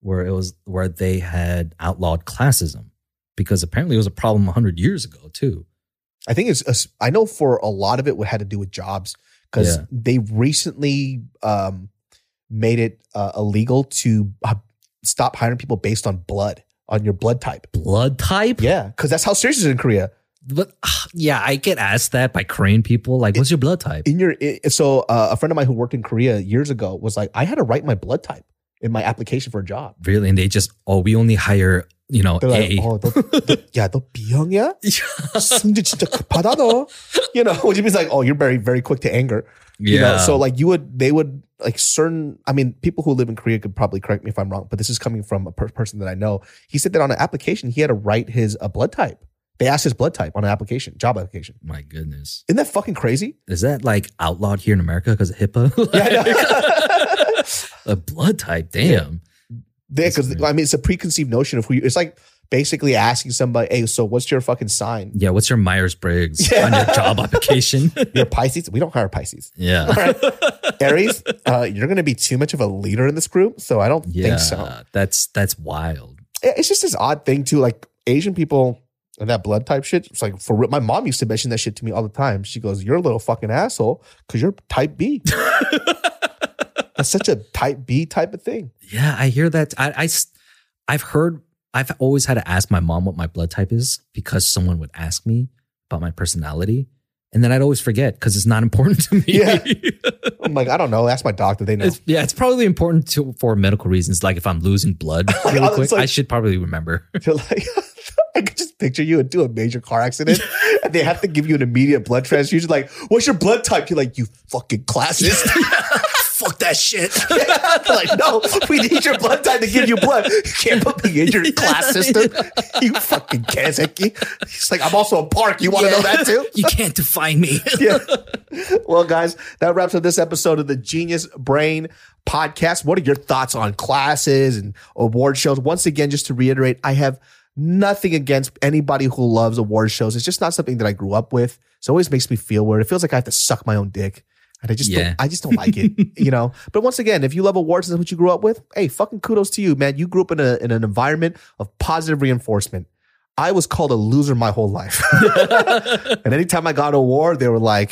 where it was where they had outlawed classism because apparently it was a problem 100 years ago too. I think it's, I know for a lot of it, what had to do with jobs because Yeah. they recently um, made it uh, illegal to uh, stop hiring people based on blood, on your blood type. Blood type? Yeah, because that's how serious it is in Korea. But ah, yeah, I get asked that by Korean people. Like, what's your blood type? In your i so uh, a friend of mine who worked in Korea years ago was like, I had to write my blood type in my application for a job. really? And they just, oh, we only hire, you know, They're like, A. oh, 너, 너, 야, 너 B형이야? 승질 진짜 급하다 너. You know, which means like, oh, you're very, very quick to anger. You know, so like you would, they would like certain, I mean, people who live in Korea could probably correct me if I'm wrong, but this is coming from a per- person that I know. He said that on an application, he had to write his uh, blood type. They asked his blood type on an application, job application. my goodness. Isn't that fucking crazy? Is that like outlawed here in America because of HIPAA? Yeah, know. a blood type, damn. because I mean, it's a preconceived notion of who you. It's like basically asking somebody, "Hey, so what's your fucking sign? Yeah, what's your Myers Briggs Yeah. on your job application? You're Pisces. We don't hire Pisces. yeah. All right, Aries, uh, you're going to be too much of a leader in this group, so I don't Yeah, think so. that's that's wild. It's just this odd thing too. Like Asian people and that blood type shit. It's like for real- my mom used to mention that shit to me all the time. She goes, "You're a little fucking asshole because you're type B." That's such a type B type of thing. Yeah, I hear that. I I've heard. I've always had to ask my mom what my blood type is because someone would ask me about my personality, and then I'd always forget because it's not important to me. Yeah. I'm like, I don't know. Ask my doctor. They know. It's, yeah, it's probably important to for medical reasons. Like if I'm losing blood really it's quick, like- I should probably remember. Like, I could just picture you and do a major car accident, and they have to give you an immediate blood transfusion. Like, what's your blood type? You're like, you fucking classist. Fuck that shit. Like, no, we need your blood type to give you blood. You can't put me in your class system. You fucking Kazeki. He's like, I'm also a park. You want to know that too? you can't define me. yeah. Well, guys, that wraps up this episode of the Genius Brain podcast. What are your thoughts on classes and award shows? Once again, just to reiterate, I have nothing against anybody who loves award shows. It's just not something that I grew up with. So it always makes me feel weird. It feels like I have to suck my own dick. And I just Yeah. don't, I just don't like it, you know. But once again, if you love awards and that's what you grew up with, hey, fucking kudos to you, man. You grew up in a in an environment of positive reinforcement. I was called a loser my whole life. and anytime I got an award, they were like,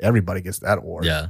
everybody gets that award. Yeah.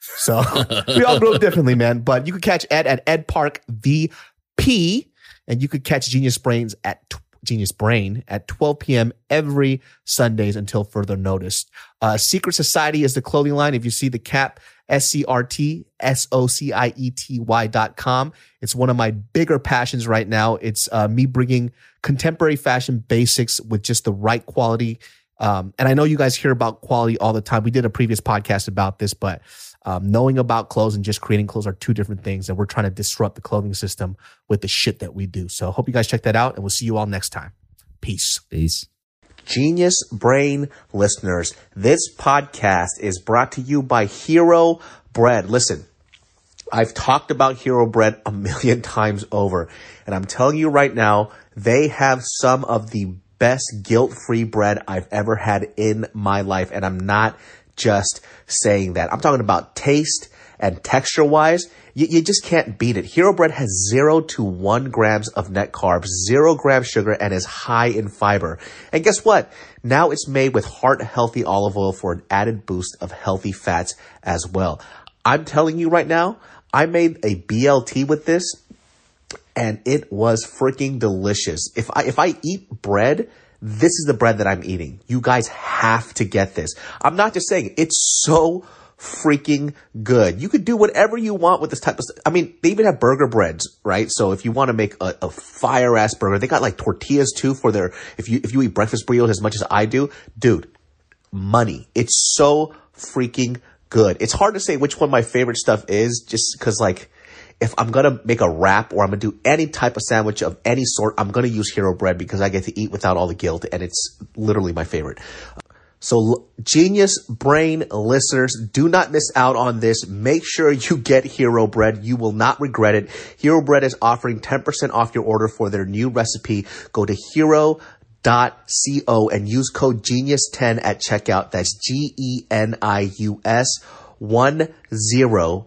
So we all grew up differently, man. But you could catch Ed at Ed Park VP, and you could catch Genius Brains at tw- Genius Brain at 12 p.m. every Sundays until further notice. Uh, Secret Society is the clothing line. If you see the cap, S C R T S O C I E T Y dot com. It's one of my bigger passions right now. It's uh, me bringing contemporary fashion basics with just the right quality. Um, and I know you guys hear about quality all the time. We did a previous podcast about this, but um, knowing about clothes and just creating clothes are two different things. And we're trying to disrupt the clothing system with the shit that we do. So hope you guys check that out and we'll see you all next time. Peace. Peace. Genius Brain listeners, this podcast is brought to you by Hero Bread. Listen, I've talked about Hero Bread a million times over, and I'm telling you right now, they have some of the best guilt-free bread I've ever had in my life, and I'm not just saying that. I'm talking about taste and texture-wise. You, you just can't beat it. Hero Bread has zero to one grams of net carbs, zero grams sugar, and is high in fiber. And guess what? Now it's made with heart healthy olive oil for an added boost of healthy fats as well. I'm telling you right now, I made a BLT with this and it was freaking delicious. If I if I eat bread, this is the bread that I'm eating. You guys have to get this. I'm not just saying it's so freaking good. You could do whatever you want with this type of stuff. I mean, they even have burger breads, right? So if you want to make a, a fire ass burger, they got like tortillas too for their if you if you eat breakfast burritos as much as I do, dude, money. It's so freaking good. It's hard to say which one my favorite stuff is just because like if I'm gonna make a wrap or I'm gonna do any type of sandwich of any sort, I'm gonna use hero bread because I get to eat without all the guilt and it's literally my favorite. So genius brain listeners, do not miss out on this. Make sure you get Hero Bread. You will not regret it. Hero Bread is offering 10% off your order for their new recipe. Go to hero co and use code genius10 at checkout. That's G E N I U S one zero